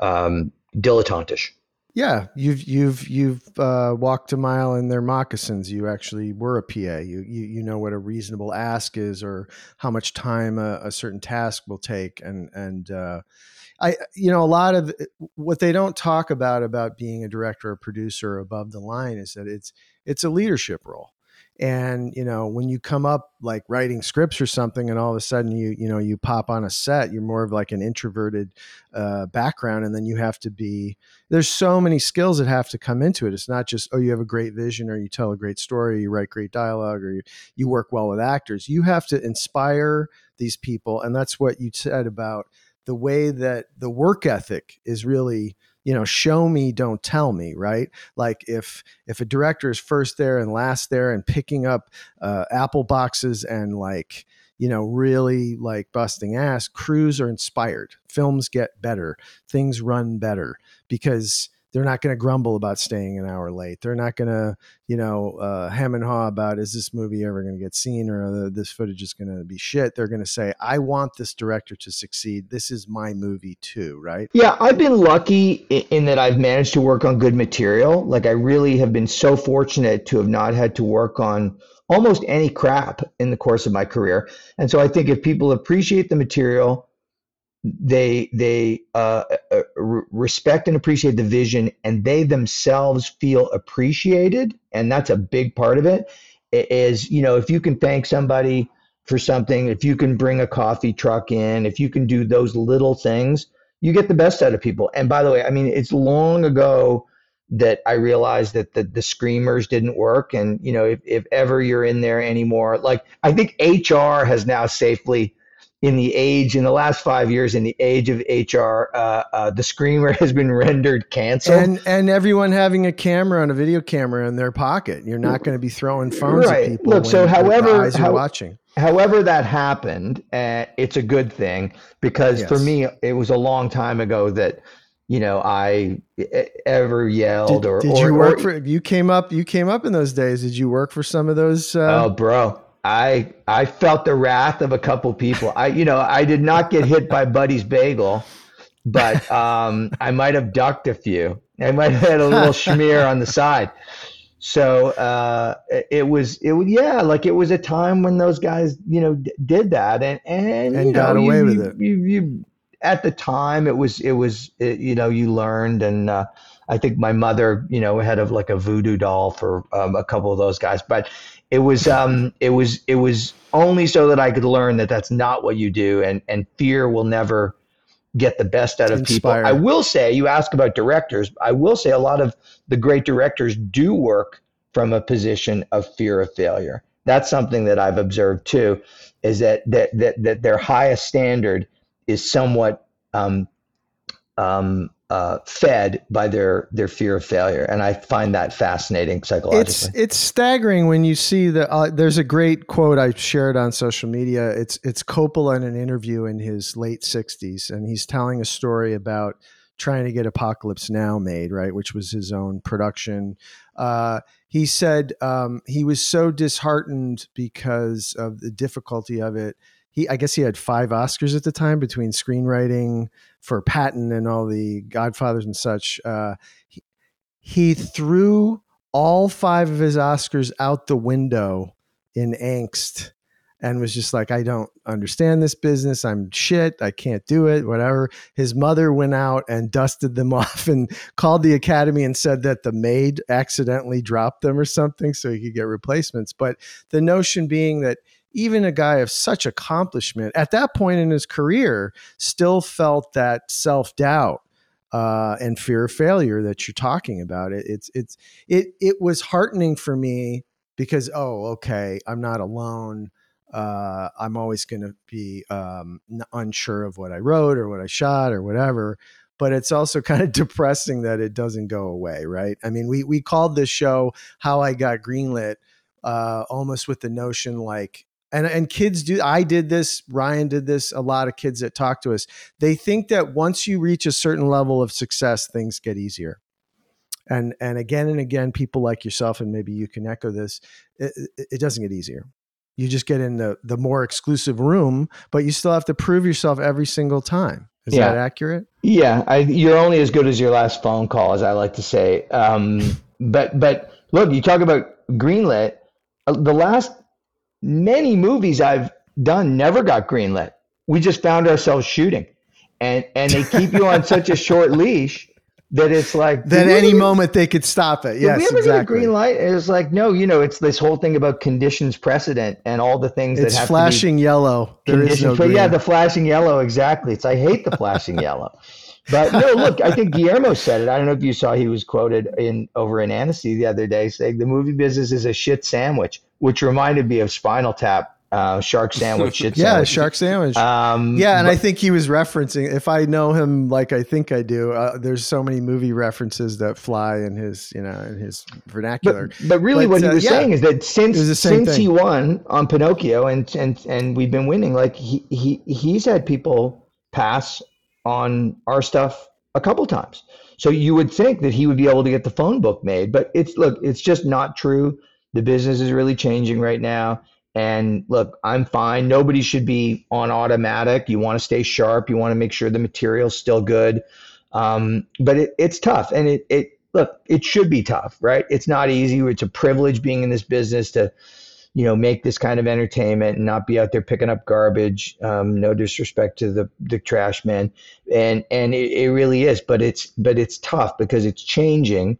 um, dilettantish. Yeah, you've you've you've uh, walked a mile in their moccasins. You actually were a PA. You you you know what a reasonable ask is, or how much time a, a certain task will take, and and uh, I you know a lot of what they don't talk about about being a director or producer above the line is that it's it's a leadership role and you know when you come up like writing scripts or something and all of a sudden you you know you pop on a set you're more of like an introverted uh, background and then you have to be there's so many skills that have to come into it. It's not just oh you have a great vision or you tell a great story or you write great dialogue or you, you work well with actors. You have to inspire these people and that's what you said about the way that the work ethic is really you know show me don't tell me right? Like if if a director is first there and last there and picking up uh, apple boxes and like you know really like busting ass crews are inspired. Films get better. Things run better. Because they're not going to grumble about staying an hour late. They're not going to, you know, uh, hem and haw about is this movie ever going to get seen or this footage is going to be shit. They're going to say, I want this director to succeed. This is my movie too, right? Yeah, I've been lucky in that I've managed to work on good material. Like I really have been so fortunate to have not had to work on almost any crap in the course of my career. And so I think if people appreciate the material, they they uh, uh respect and appreciate the vision and they themselves feel appreciated and that's a big part of it is you know if you can thank somebody for something if you can bring a coffee truck in if you can do those little things you get the best out of people. And by the way i mean it's long ago that i realized that the, the screamers didn't work and you know if, if ever you're in there anymore like i think hr has now safely in the age in the last five years in the age of HR, uh, uh, the screamer has been rendered canceled. And and everyone having a camera and a video camera in their pocket. You're not going to be throwing phones Right. at people. Look, so however- how- watching. However, that happened, uh, it's a good thing because for me, it was a long time ago that you know I ever yelled Did, or did or- you work or- for? You came up. You came up in those days. Did you work for some of those? Uh, Oh, bro, I I felt the wrath of a couple people. I you know I did not get hit by Buddy's bagel, but um, I might have ducked a few. I might have had a little smear on the side. So uh, it, was it was yeah like it was a time when those guys you know d- did that and and, And you know, got you- away with you- it. You, you at the time it was it was it, you know you learned and uh, I think my mother you know had a like a voodoo doll for um, a couple of those guys but it was um it was it was only so that I could learn that that's not what you do and and fear will never get the best out of Inspire. people. I will say you ask about directors, I will say a lot of the great directors do work from a position of fear of failure. That's something that I've observed too is that that that, that their highest standard is somewhat um, um, uh, fed by their their fear of failure, and I find that fascinating psychologically. it's it's staggering when you see that. Uh, there's a great quote I shared on social media. It's it's Coppola in an interview in his late 60s, and he's telling a story about trying to get Apocalypse Now made, right, which was his own production. Uh, he said um, he was so disheartened because of the difficulty of it. He, I guess, he had five Oscars at the time between screenwriting for Patton and all the Godfathers and such. Uh, he, he threw all five of his Oscars out the window in angst and was just like, I don't understand this business. I'm shit. I can't do it, whatever. His mother went out and dusted them off and called the academy and said that the maid accidentally dropped them or something so he could get replacements. But the notion being that even a guy of such accomplishment at that point in his career still felt that self doubt uh, and fear of failure that you're talking about. It, it's it's it it was heartening for me because oh okay I'm not alone. Uh, I'm always going to be um, unsure of what I wrote or what I shot or whatever. But it's also kind of depressing that it doesn't go away, right? I mean, we we called this show "How I Got Greenlit," uh, almost with the notion like and and kids do i did this ryan did this a lot of kids that talk to us they think that once you reach a certain level of success things get easier and and again and again people like yourself and maybe you can echo this it, it, doesn't get easier you just get in the the more exclusive room but you still have to prove yourself every single time is Yeah. that accurate Yeah, I, you're only as good as your last phone call, as I like to say. Um, but but look, you talk about greenlit. uh, The last many movies I've done never got greenlit. We just found ourselves shooting, and and they keep you on such a short leash that it's like that any ever- moment they could stop it yes we ever exactly get a green light? It's like no, you know, it's this whole thing about conditions precedent and all the things it's that have flashing yellow there is no. But yeah, the flashing yellow, exactly. It's I hate the flashing yellow. But no, look, I think Guillermo said it. I don't know if you saw he was quoted in over in Annecy the other day saying the movie business is a shit sandwich, which reminded me of Spinal Tap, uh, shark sandwich, shit yeah sandwich. shark sandwich Um, Yeah, and but- I think he was referencing. If I know him like I think I do, uh, there's so many movie references that fly in his, you know, in his vernacular. But, but really, But, what he uh, was yeah. saying is that since was the same since he won on Pinocchio and and and we've been winning, like he he he's had people pass on our stuff a couple times. So you would think that he would be able to get the phone book made, but it's look, it's just not true. The business is really changing right now. And look, I'm fine. Nobody should be on automatic. You want to stay sharp. You want to make sure the material's still good. Um, but it, it's tough. And it, it, look, it should be tough, right? It's not easy. It's a privilege being in this business to, you know, make this kind of entertainment and not be out there picking up garbage. Um, no disrespect to the the trash man, and and it, it really is, but it's but it's tough because it's changing,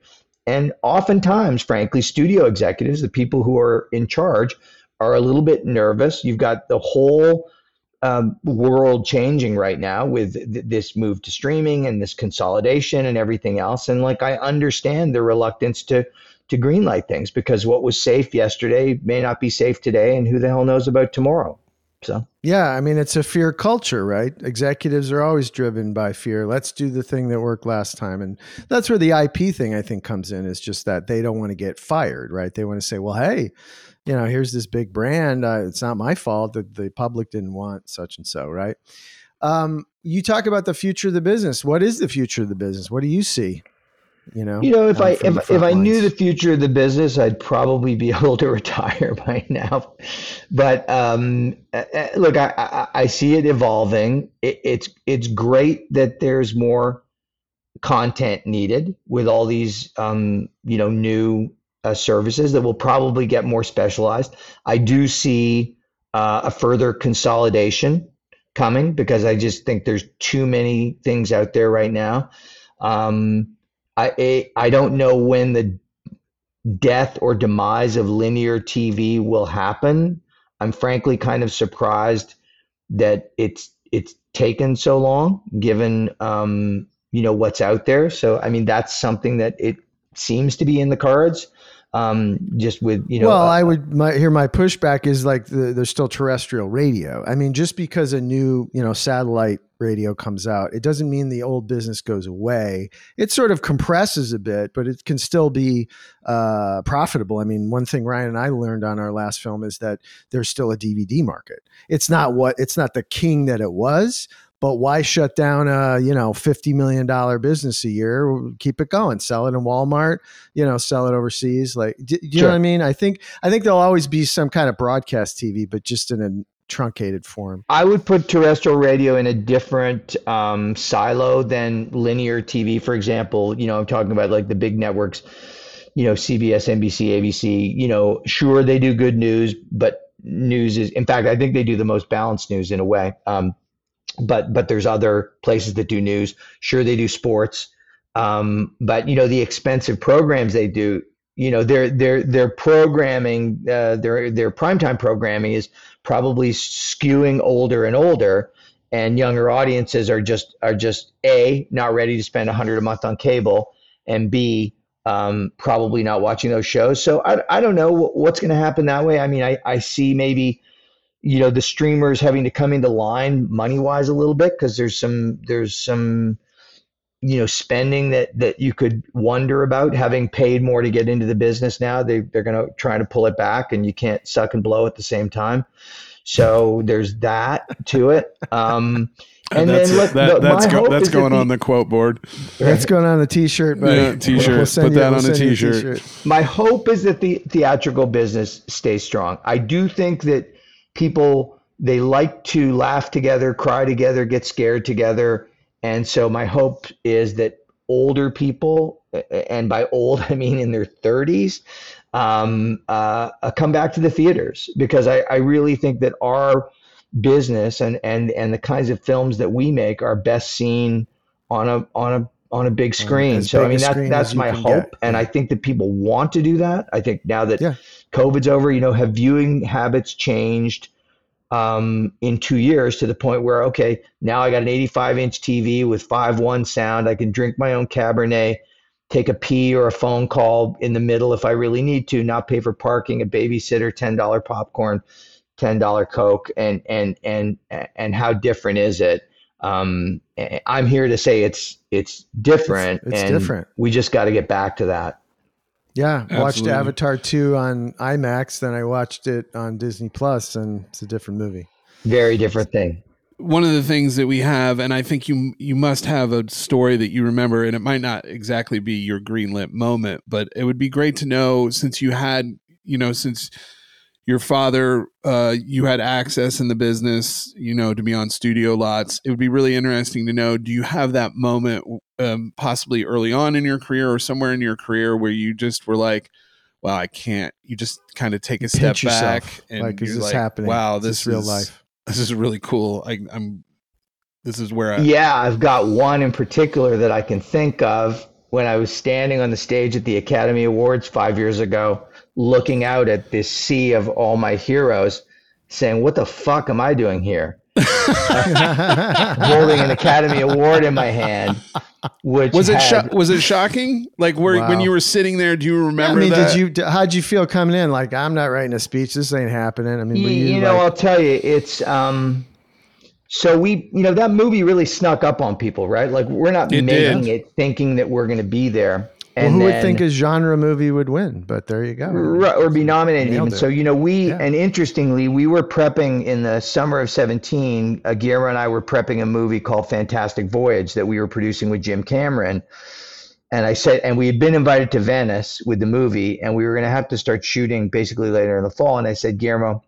and oftentimes, frankly, studio executives, the people who are in charge, are a little bit nervous. You've got the whole um, world changing right now with th- this move to streaming and this consolidation and everything else. And like I understand the reluctance to to greenlight things because what was safe yesterday may not be safe today, and who the hell knows about tomorrow. So Yeah, I mean it's a fear culture, right? Executives are always driven by fear. Let's do the thing that worked last time, and that's where the IP thing I think comes in. Is just that they don't want to get fired, right? They want to say, well, hey, you know, here's this big brand. Uh, it's not my fault that the public didn't want such and so, right? Um, you talk about the future of the business. What is the future of the business? What do you see? You know, you know, if I if, if I knew the future of the business, I'd probably be able to retire by now. But um, uh, uh, look, I, I, I see it evolving. It, it's it's great that there's more content needed with all these um, you know new uh, services that will probably get more specialized. I do see uh, a further consolidation coming because I just think there's too many things out there right now. Um, I I don't know when the death or demise of linear TV will happen. I'm frankly kind of surprised that it's it's taken so long, given um, you know what's out there. So I mean, that's something that it seems to be in the cards. Um, just with you know, well, uh, I would my, here. My pushback is like the, there's still terrestrial radio. I mean, just because a new you know satellite radio comes out, it doesn't mean the old business goes away. It sort of compresses a bit, but it can still be uh, profitable. I mean, one thing Ryan and I learned on our last film is that there's still a DVD market. It's not what it's not the king that it was, but why shut down a you know fifty million dollar business a year? Keep it going, sell it in Walmart, you know, sell it overseas. Like, do, do you know what I mean? I think I think there'll always be some kind of broadcast TV, but just in a truncated form. I would put terrestrial radio in a different um, silo than linear TV. For example, you know, I'm talking about like the big networks, you know, CBS, NBC, ABC. You know, sure they do good news, but news is, in fact, I think they do the most balanced news in a way. Um, but but there's other places that do news. Sure, they do sports, um, but you know the expensive programs they do. You know their their their programming, uh, their their primetime programming is probably skewing older and older, and younger audiences are just are just a not ready to spend a hundred a month on cable, and b um, probably not watching those shows. So I I don't know what's going to happen that way. I mean I I see maybe you know the streamers having to come into line money wise a little bit because there's some there's some you know spending that that you could wonder about having paid more to get into the business now they they're going to try to pull it back and you can't suck and blow at the same time so there's that to it um and that's then look That- the- that's my go- hope that's is that going the- on the quote board. That's going on the t-shirt, buddy. Yeah, t-shirt. We'll send Put you- that we'll on a send you t-shirt. my hope is that the theatrical business stays strong. I do think that people they like to laugh together, cry together, get scared together, and so my hope is that older people, and by old I mean in their 30s, um, uh, uh, come back to the theaters because I, I really think that our business and and and the kinds of films that we make are best seen on a on a on a big screen. as so I big a mean that, that's my hope, get. and I think that people want to do that. I think now that Yeah. COVID's over, you know, have viewing habits changed um, in two years to the point where okay, now I got an 85 inch TV with five one sound. I can drink my own Cabernet, take a pee or a phone call in the middle if I really need to, not pay for parking, a babysitter, ten dollar popcorn, ten dollar Coke, and and and and how different is it? Um, I'm here to say it's it's different. It's- it's and different. We just got to get back to that. Yeah, watched Avatar 2 on IMAX, then I watched it on Disney Plus and it's a different movie. Very different thing. one of the things that we have, and I think you you must have a story that you remember, and it might not exactly be your greenlit moment, but it would be great to know since you had, you know, since your father, uh, you had access in the business, you know, to be on studio lots. It would be really interesting to know. Do you have that moment, um, possibly early on in your career or somewhere in your career, where you just were like, "Wow, I can't." You just kind of take a step yourself, back and like, is this like, happening? Wow, Is this, this real is life? this is really cool. I, I'm. This is where I. Yeah, I've got one in particular that I can think of when I was standing on the stage at the Academy Awards five years ago, looking out at this sea of all my heroes, saying, What the fuck am I doing here? holding an Academy Award in my hand. Which was it had, sho- was it shocking? Like where when you were sitting there, do you I remember mean, that? did you? How'd you feel coming in? Like, I'm not writing a speech. This ain't happening. I mean, were you, you, you know, like, I'll tell you, it's um. So we, you know, that movie really snuck up on people, right? Like we're not It making did. it thinking that we're going to be there. Well, And who would think a genre movie would win? But there you go. Right, or be nominated even. So you know, we Yeah. and interestingly, we were prepping in the summer of seventeen. Uh, Guillermo and I were prepping a movie called Fantastic Voyage that we were producing with Jim Cameron. And I said, and we had been invited to Venice with the movie, and we were going to have to start shooting basically later in the fall. And I said, Guillermo,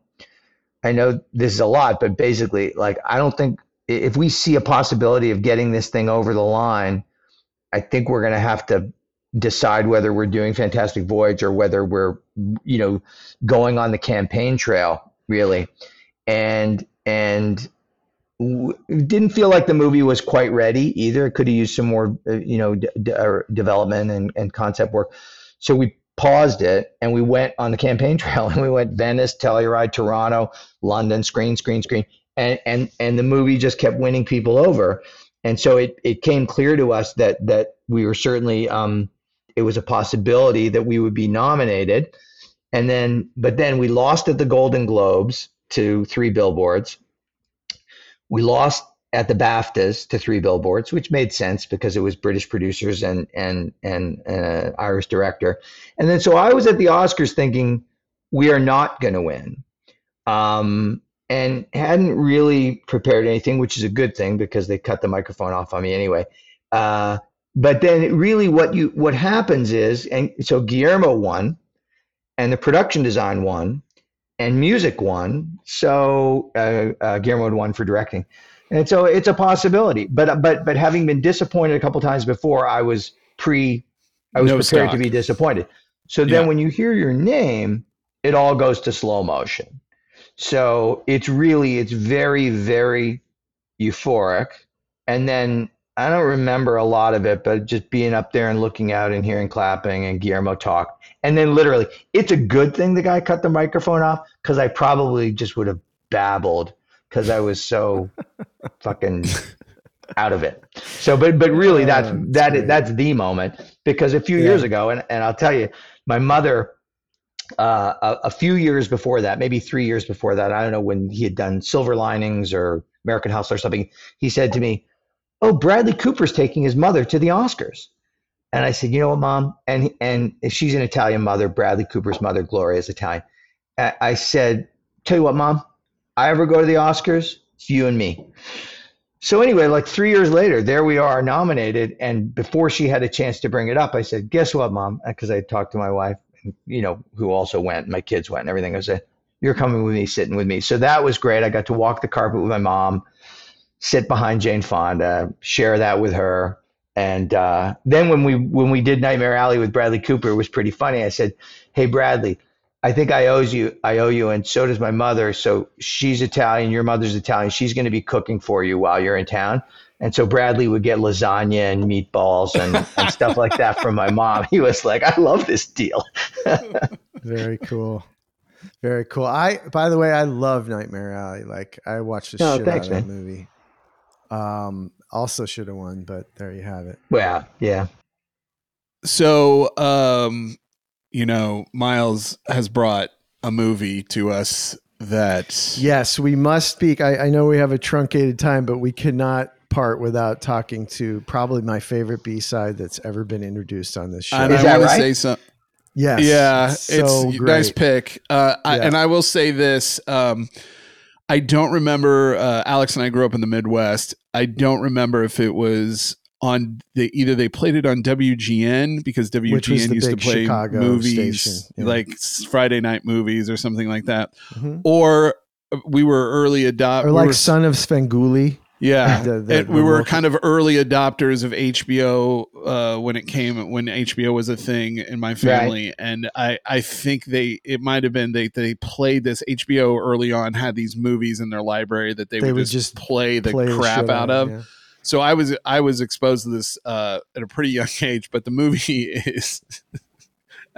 I know this is a lot, but basically, like, I don't think if we see a possibility of getting this thing over the line, I think we're going to have to decide whether we're doing Fantastic Voyage or whether we're, you know, going on the campaign trail, really. And, and, w- didn't feel like the movie was quite ready either. It could have used some more, uh, you know, d- d- development and, and concept work. So we paused it and we went on the campaign trail and we went Venice, Telluride, Toronto, London, screen, screen, screen, and and and the movie just kept winning people over. And so it it came clear to us that that we were certainly um, it was a possibility that we would be nominated. And then, but then we lost at the Golden Globes to three billboards. We lost at the BAFTAs to three billboards, which made sense because it was British producers and and and uh, Irish director. And then so I was at the Oscars thinking we are not going to win, um, and hadn't really prepared anything, which is a good thing because they cut the microphone off on me anyway. Uh, but then really what you what happens is, and so Guillermo won, and the production design won, and music won. So uh, uh, Guillermo won for directing, and so it's a possibility. But but but having been disappointed a couple times before, I was pre, I was No prepared stock. to be disappointed. So then Yeah. when you hear your name, it all goes to slow motion. So it's really it's very very euphoric, and then. I don't remember a lot of it, but just being up there and looking out and hearing clapping and Guillermo talk. And then literally, it's a good thing the guy cut the microphone off because I probably just would have babbled because I was so fucking out of it. So, but but really, that's Oh, that's that that's the moment because a few Yeah. years ago, and and I'll tell you, my mother. Uh, a, a few years before that, maybe three years before that, I don't know when he had done Silver Linings or American Hustle or something. He said to me, "Oh, Bradley Cooper's taking his mother to the Oscars." And I said, "You know what, Mom?" And and she's an Italian mother. Bradley Cooper's mother, Gloria, is Italian. I said, "Tell you what, Mom, I ever go to the Oscars, it's you and me." So anyway, like three years later, there we are, nominated. And before she had a chance to bring it up, I said, "Guess what, Mom?" Uh, because I talked to my wife, you know, who also went. My kids went and everything. I said, "You're coming with me, sitting with me." So that was great. I got to walk the carpet with my mom, sit behind Jane Fonda, share that with her. And uh, then when we when we did Nightmare Alley with Bradley Cooper, it was pretty funny. I said, "Hey Bradley, I think I owes you. I owe you, and so does my mother. So she's Italian. Your mother's Italian. She's going to be cooking for you while you're in town." And so Bradley would get lasagna and meatballs and, and stuff like that from my mom. He was like, "I love this deal." Very cool. Very cool. I by the way, I love Nightmare Alley. Like I watched the shit thanks, out of that man. movie. Um also should have won, but there you have it. Well, yeah. so um you know miles has brought a movie to us that Yes, we must speak. I, I know we have a truncated time, but we cannot part without talking to probably my favorite B side that's ever been introduced on this show. and Is I that want to right? say something. yes. yeah, it's it's, so a great. nice pick. Uh, I, Yeah. and I will say this: um, I don't remember. Uh, Alex and I grew up in the Midwest. I don't remember if it was on the either they played it on WGN because WGN used to play Chicago movies station, yeah. like Friday night movies or something like that, Mhm. or uh, we were early adopters. Or like Son of Svengoolie. Yeah, The- the- It- we were kind of early adopters of HBO uh, when it came when HBO was a thing in my family, and I I think they it might have been they they played this HBO early on had these movies in their library that they, They would, would just, just play the play crap out of. yeah. So I was I was exposed to this uh, at a pretty young age, but the movie is.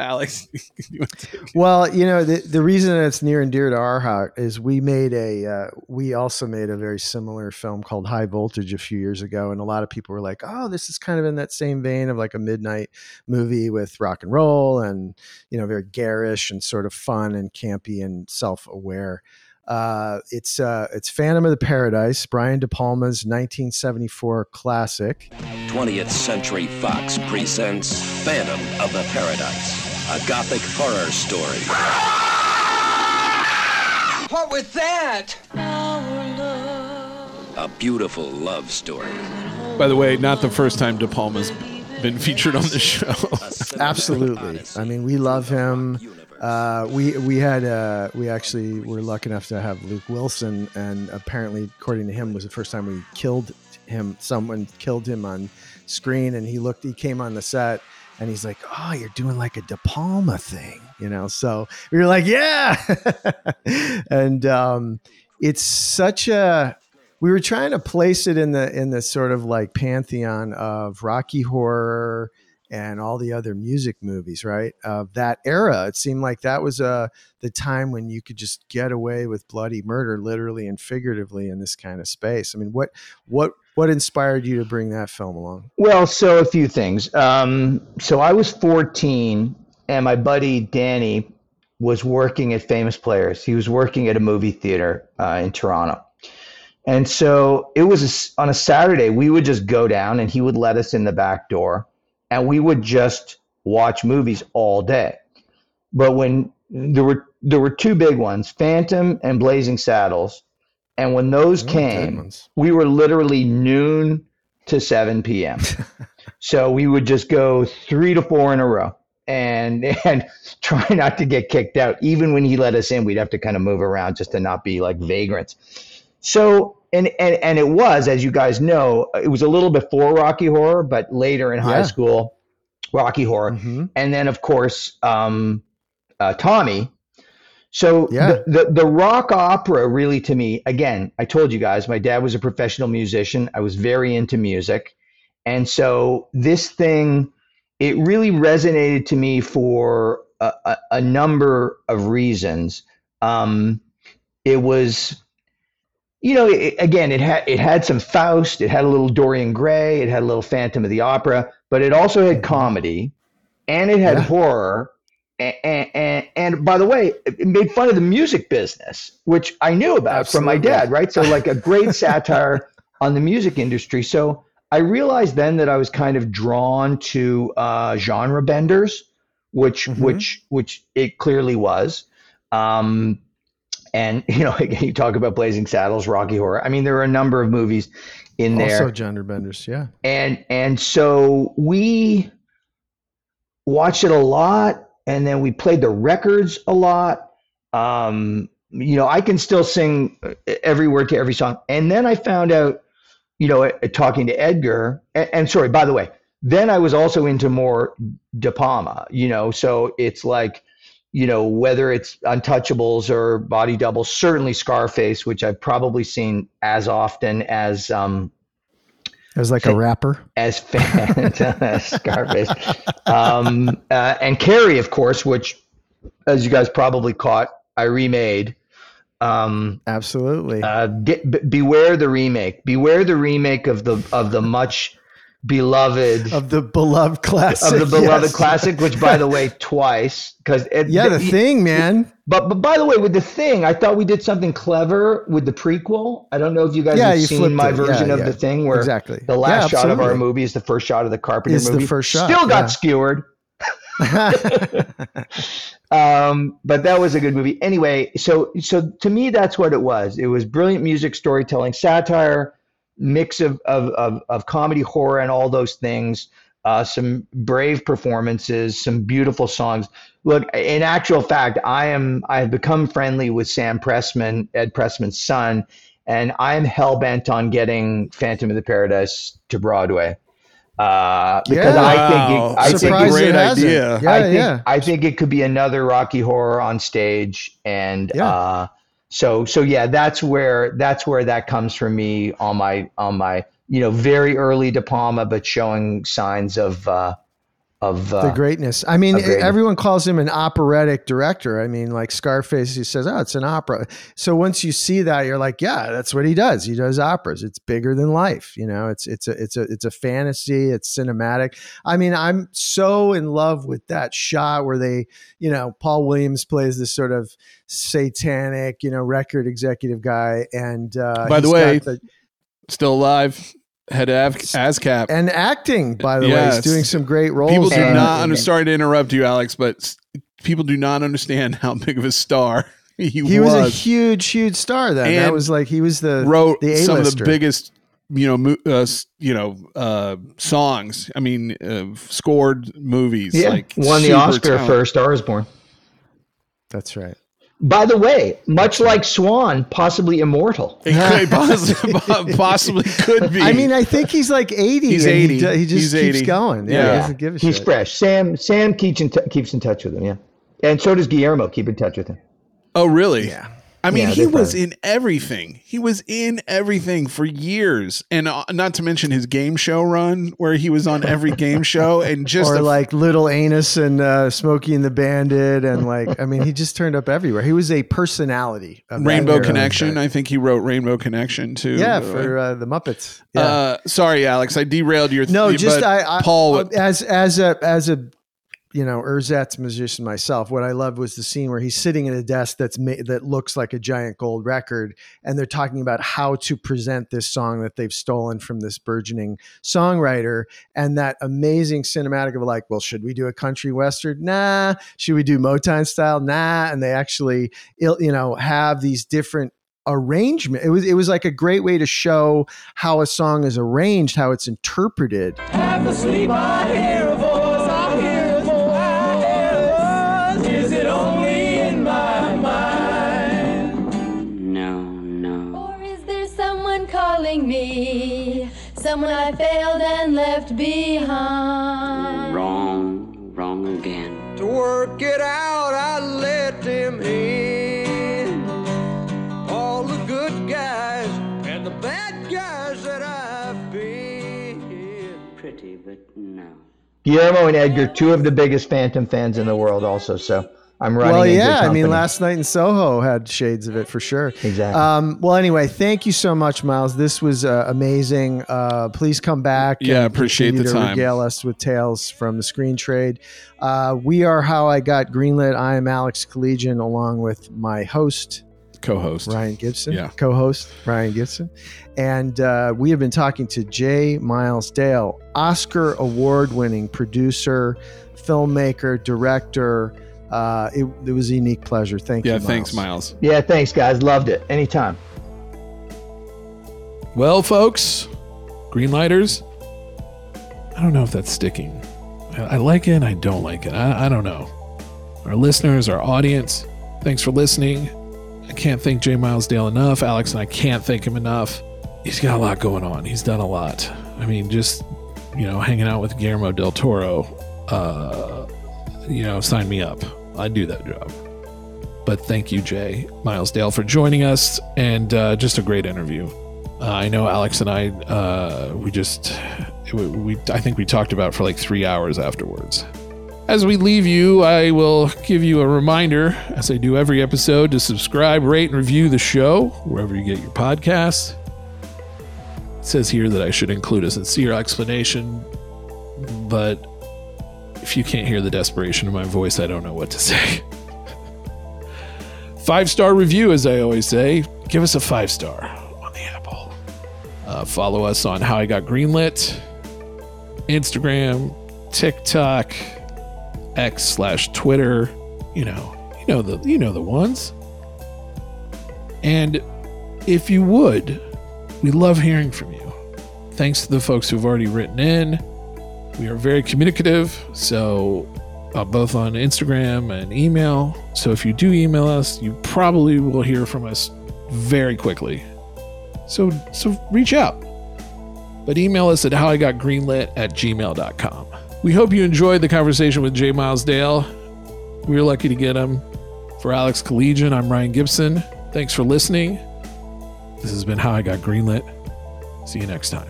Alex. you Well, you know, the, the reason that it's near and dear to our heart is we made a, uh, we also made a very similar film called High Voltage a few years ago. And a lot of people were like, oh, this is kind of in that same vein of like a midnight movie with rock and roll and, you know, very garish and sort of fun and campy and self aware. Uh, it's uh, it's Phantom of the Paradise, Brian De Palma's 1974 classic. 20th Century Fox presents Phantom of the Paradise, a gothic horror story. What was that? A beautiful love story. By the way, not the first time De Palma's been featured on the show. Absolutely. I mean, we love him. Uh, we we had uh, we actually were lucky enough to have Luke Wilson, and apparently, according to him, was the first time we killed him. Someone killed him on screen, and he looked. He came on the set, and he's like, "Oh, you're doing like a De Palma thing," you know. So we were like, "Yeah," and um, it's such a. We were trying to place it in the in the sort of like pantheon of Rocky Horror and all the other music movies, right? Of that era. It seemed like that was uh, the time when you could just get away with bloody murder, literally and figuratively, in this kind of space. I mean, what what what inspired you to bring that film along? Well, so a few things. Um, so I was 14, and my buddy Danny was working at Famous Players. He was working at a movie theater uh, in Toronto. And so it was a on a Saturday, we would just go down and he would let us in the back door and we would just watch movies all day. But when there were there were two big ones, Phantom and Blazing Saddles, and when those Oh, came, we were literally noon to 7 p.m. so we would just go 3 to 4 in a row and and try not to get kicked out. Even when he let us in, we'd have to kind of move around just to not be like vagrants. So and and and it was, as you guys know, it was a little before Rocky Horror, but later in high school, Rocky Horror, Mhm. and then of course um, uh, Tommy. So Yeah. the, the the rock opera really to me, again, I told you guys, my dad was a professional musician. I was very into music, and so this thing, it really resonated to me for a, a, a number of reasons. Um, it was you know, it, again, it had it had some Faust, it had a little Dorian Gray, it had a little Phantom of the Opera, but it also had comedy, and it had Yeah. horror, and, and and by the way, it made fun of the music business, which I knew about from my dad, right? So like a great satire on the music industry. So I realized then that I was kind of drawn to uh, genre benders, which Mhm. which which it clearly was. Um, and you know, again, you talk about Blazing Saddles, Rocky Horror. I mean, there are a number of movies in there, Also, gender benders. Yeah. and and so we watched it a lot, and then we played the records a lot. Um, you know, I can still sing uh, every word to every song. And then I found out, you know, uh, talking to Edgar, and, and sorry, by the way, then I was also into more De Palma. You know, so it's like you know, whether it's Untouchables or Body Double, certainly Scarface, which I've probably seen as often as um, As like a rapper. as fan Scarface, um, uh, and Carrie, of course, which, as you guys probably caught, I remade. Um, Absolutely. uh, get, be- beware the remake. Beware the remake of the of the much beloved of the beloved classic. of the beloved yes. classic, which by the way, twice because Yeah, the thing, man. But but by the way, with the thing, I thought we did something clever with the prequel. I don't know if you guys Yeah, have you seen my it. version Yeah, of yeah. the thing, where Exactly. the last shot of our movie is the first shot of the Carpenter the movie. first shot, Still got skewered. um, but that was a good movie. Anyway, so so to me, that's what it was. It was brilliant music, storytelling, satire, mix of of of, of comedy, horror, and all those things. Uh, some brave performances, some beautiful songs. Look, in actual fact, I am I have become friendly with Sam Pressman, Ed Pressman's son, and I am hell bent on getting Phantom of the Paradise to Broadway. Uh, because Yeah. I think Wow. it, I think Surprised it- it hasn't. idea. Yeah, I think yeah. I think it could be another Rocky Horror on stage, and Yeah. uh, so so yeah, that's where that's where that comes from me on my on my you know very early De Palma, but showing signs of uh, of uh, the greatness. I mean, greatness. everyone calls him an operatic director. I mean, like Scarface, he says, "Oh, it's an opera." So once you see that, you're like, "Yeah, that's what he does. He does operas. It's bigger than life. You know, it's it's a it's a it's a fantasy. It's cinematic. I mean, I'm so in love with that shot where they, you know, Paul Williams plays this sort of satanic, you know, record executive guy, and uh, By the way, got the, Still alive. Head of ASCAP. and acting. By the way, Yes. he's doing some great roles. People do not. in I'm sorry to interrupt you, Alex, but people do not understand how big of a star he, He was, a huge, huge star then. that was like he was the wrote the some of the biggest, you know, mo- uh, you know, uh, songs. I mean, uh, scored movies. yeah, like won the Oscar talent. for A Star Is Born. That's right. By the way, much like Swan, possibly immortal. It could possibly, possibly could be. I mean, I think he's like 80. He's 80. He, do- he just He's keeps 80. going. Yeah, Yeah. he doesn't give a He's shit. fresh. Sam Sam keeps in, t- keeps in touch with him. Yeah, and so does Guillermo. Keep in touch with him. oh, really? Yeah. I mean, Yeah, he was probably- in everything. He was in everything for years, and uh, not to mention his game show run, where he was on every game show, and just or a- like Little Anus and uh, Smokey and the Bandit, and like I mean, he just turned up everywhere. He was a personality. of Rainbow. Connection. I think he wrote Rainbow Connection too. Yeah, for uh, the Muppets. Yeah. Uh, sorry, Alex, I derailed your. no, just but I, I Paul. uh, as as a as a you know ersatz musician myself. What I loved was the scene where he's sitting at a desk that's ma- that looks like a giant gold record, and they're talking about how to present this song that they've stolen from this burgeoning songwriter, and that amazing cinematic of like, well, should we do a country western? Nah. Should we do Motown style? Nah. And they actually, you know, have these different arrangement it was it was like a great way to show how a song is arranged how it's interpreted failed and left behind. Wrong, wrong again. To work it out, I let them in. All the good guys and the bad guys that I've been. Pretty, but no. Guillermo and Edgar, two of the biggest Phantom fans in the world, also. So I'm running. well in good yeah i mean last night in soho had shades of it for sure Exactly. um, well anyway thank you so much miles this was uh, amazing uh, please come back Yeah, and appreciate continue the to time. regale us with tales from the screen trade uh, we are how i got greenlit i am alex collegian along with my host co-host Ryan Gibson, Yeah. co-host Ryan Gibson, and uh, we have been talking to J. Miles Dale, Oscar award-winning producer, filmmaker, director. Uh, it, it was a unique pleasure. Thank yeah, you. Yeah, thanks, Miles. Yeah, thanks, guys. Loved it. Anytime. Well, folks, Greenlighters, I don't know if that's sticking. I, I like it I don't like it. I, I don't know. Our listeners, our audience, thanks for listening. I can't thank J. Miles Dale enough. Alex and I can't thank him enough. He's got a lot going on. He's done a lot. I mean, just, you know, hanging out with Guillermo del Toro, uh, you know, sign me up. I'd do that job. But thank you, J. Miles Dale, for joining us and uh, just a great interview. Uh, I know Alex and I, uh, we just, we, we, I think we talked about for like three hours afterwards. As we leave you, I will give you a reminder, as I do every episode, to subscribe, rate, and review the show wherever you get your podcasts. It says here that I should include a sincere explanation, but if you can't hear the desperation in my voice, I don't know what to say. Five star review, as I always say. Give us a five star on the Apple. Uh, follow us on How I Got Greenlit, Instagram, TikTok, X slash Twitter. You know, you know the you know the ones. And if you would, we love hearing from you. Thanks to the folks who've already written in. We are very communicative, so uh, both on Instagram and email. So if you do email us, you probably will hear from us very quickly. So so reach out. But email us at howigotgreenlit at gmail.com. We hope you enjoyed the conversation with J. Miles Dale. We were lucky to get him. For Alex Collegian, I'm Ryan Gibson. Thanks for listening. This has been How I Got Greenlit. See you next time.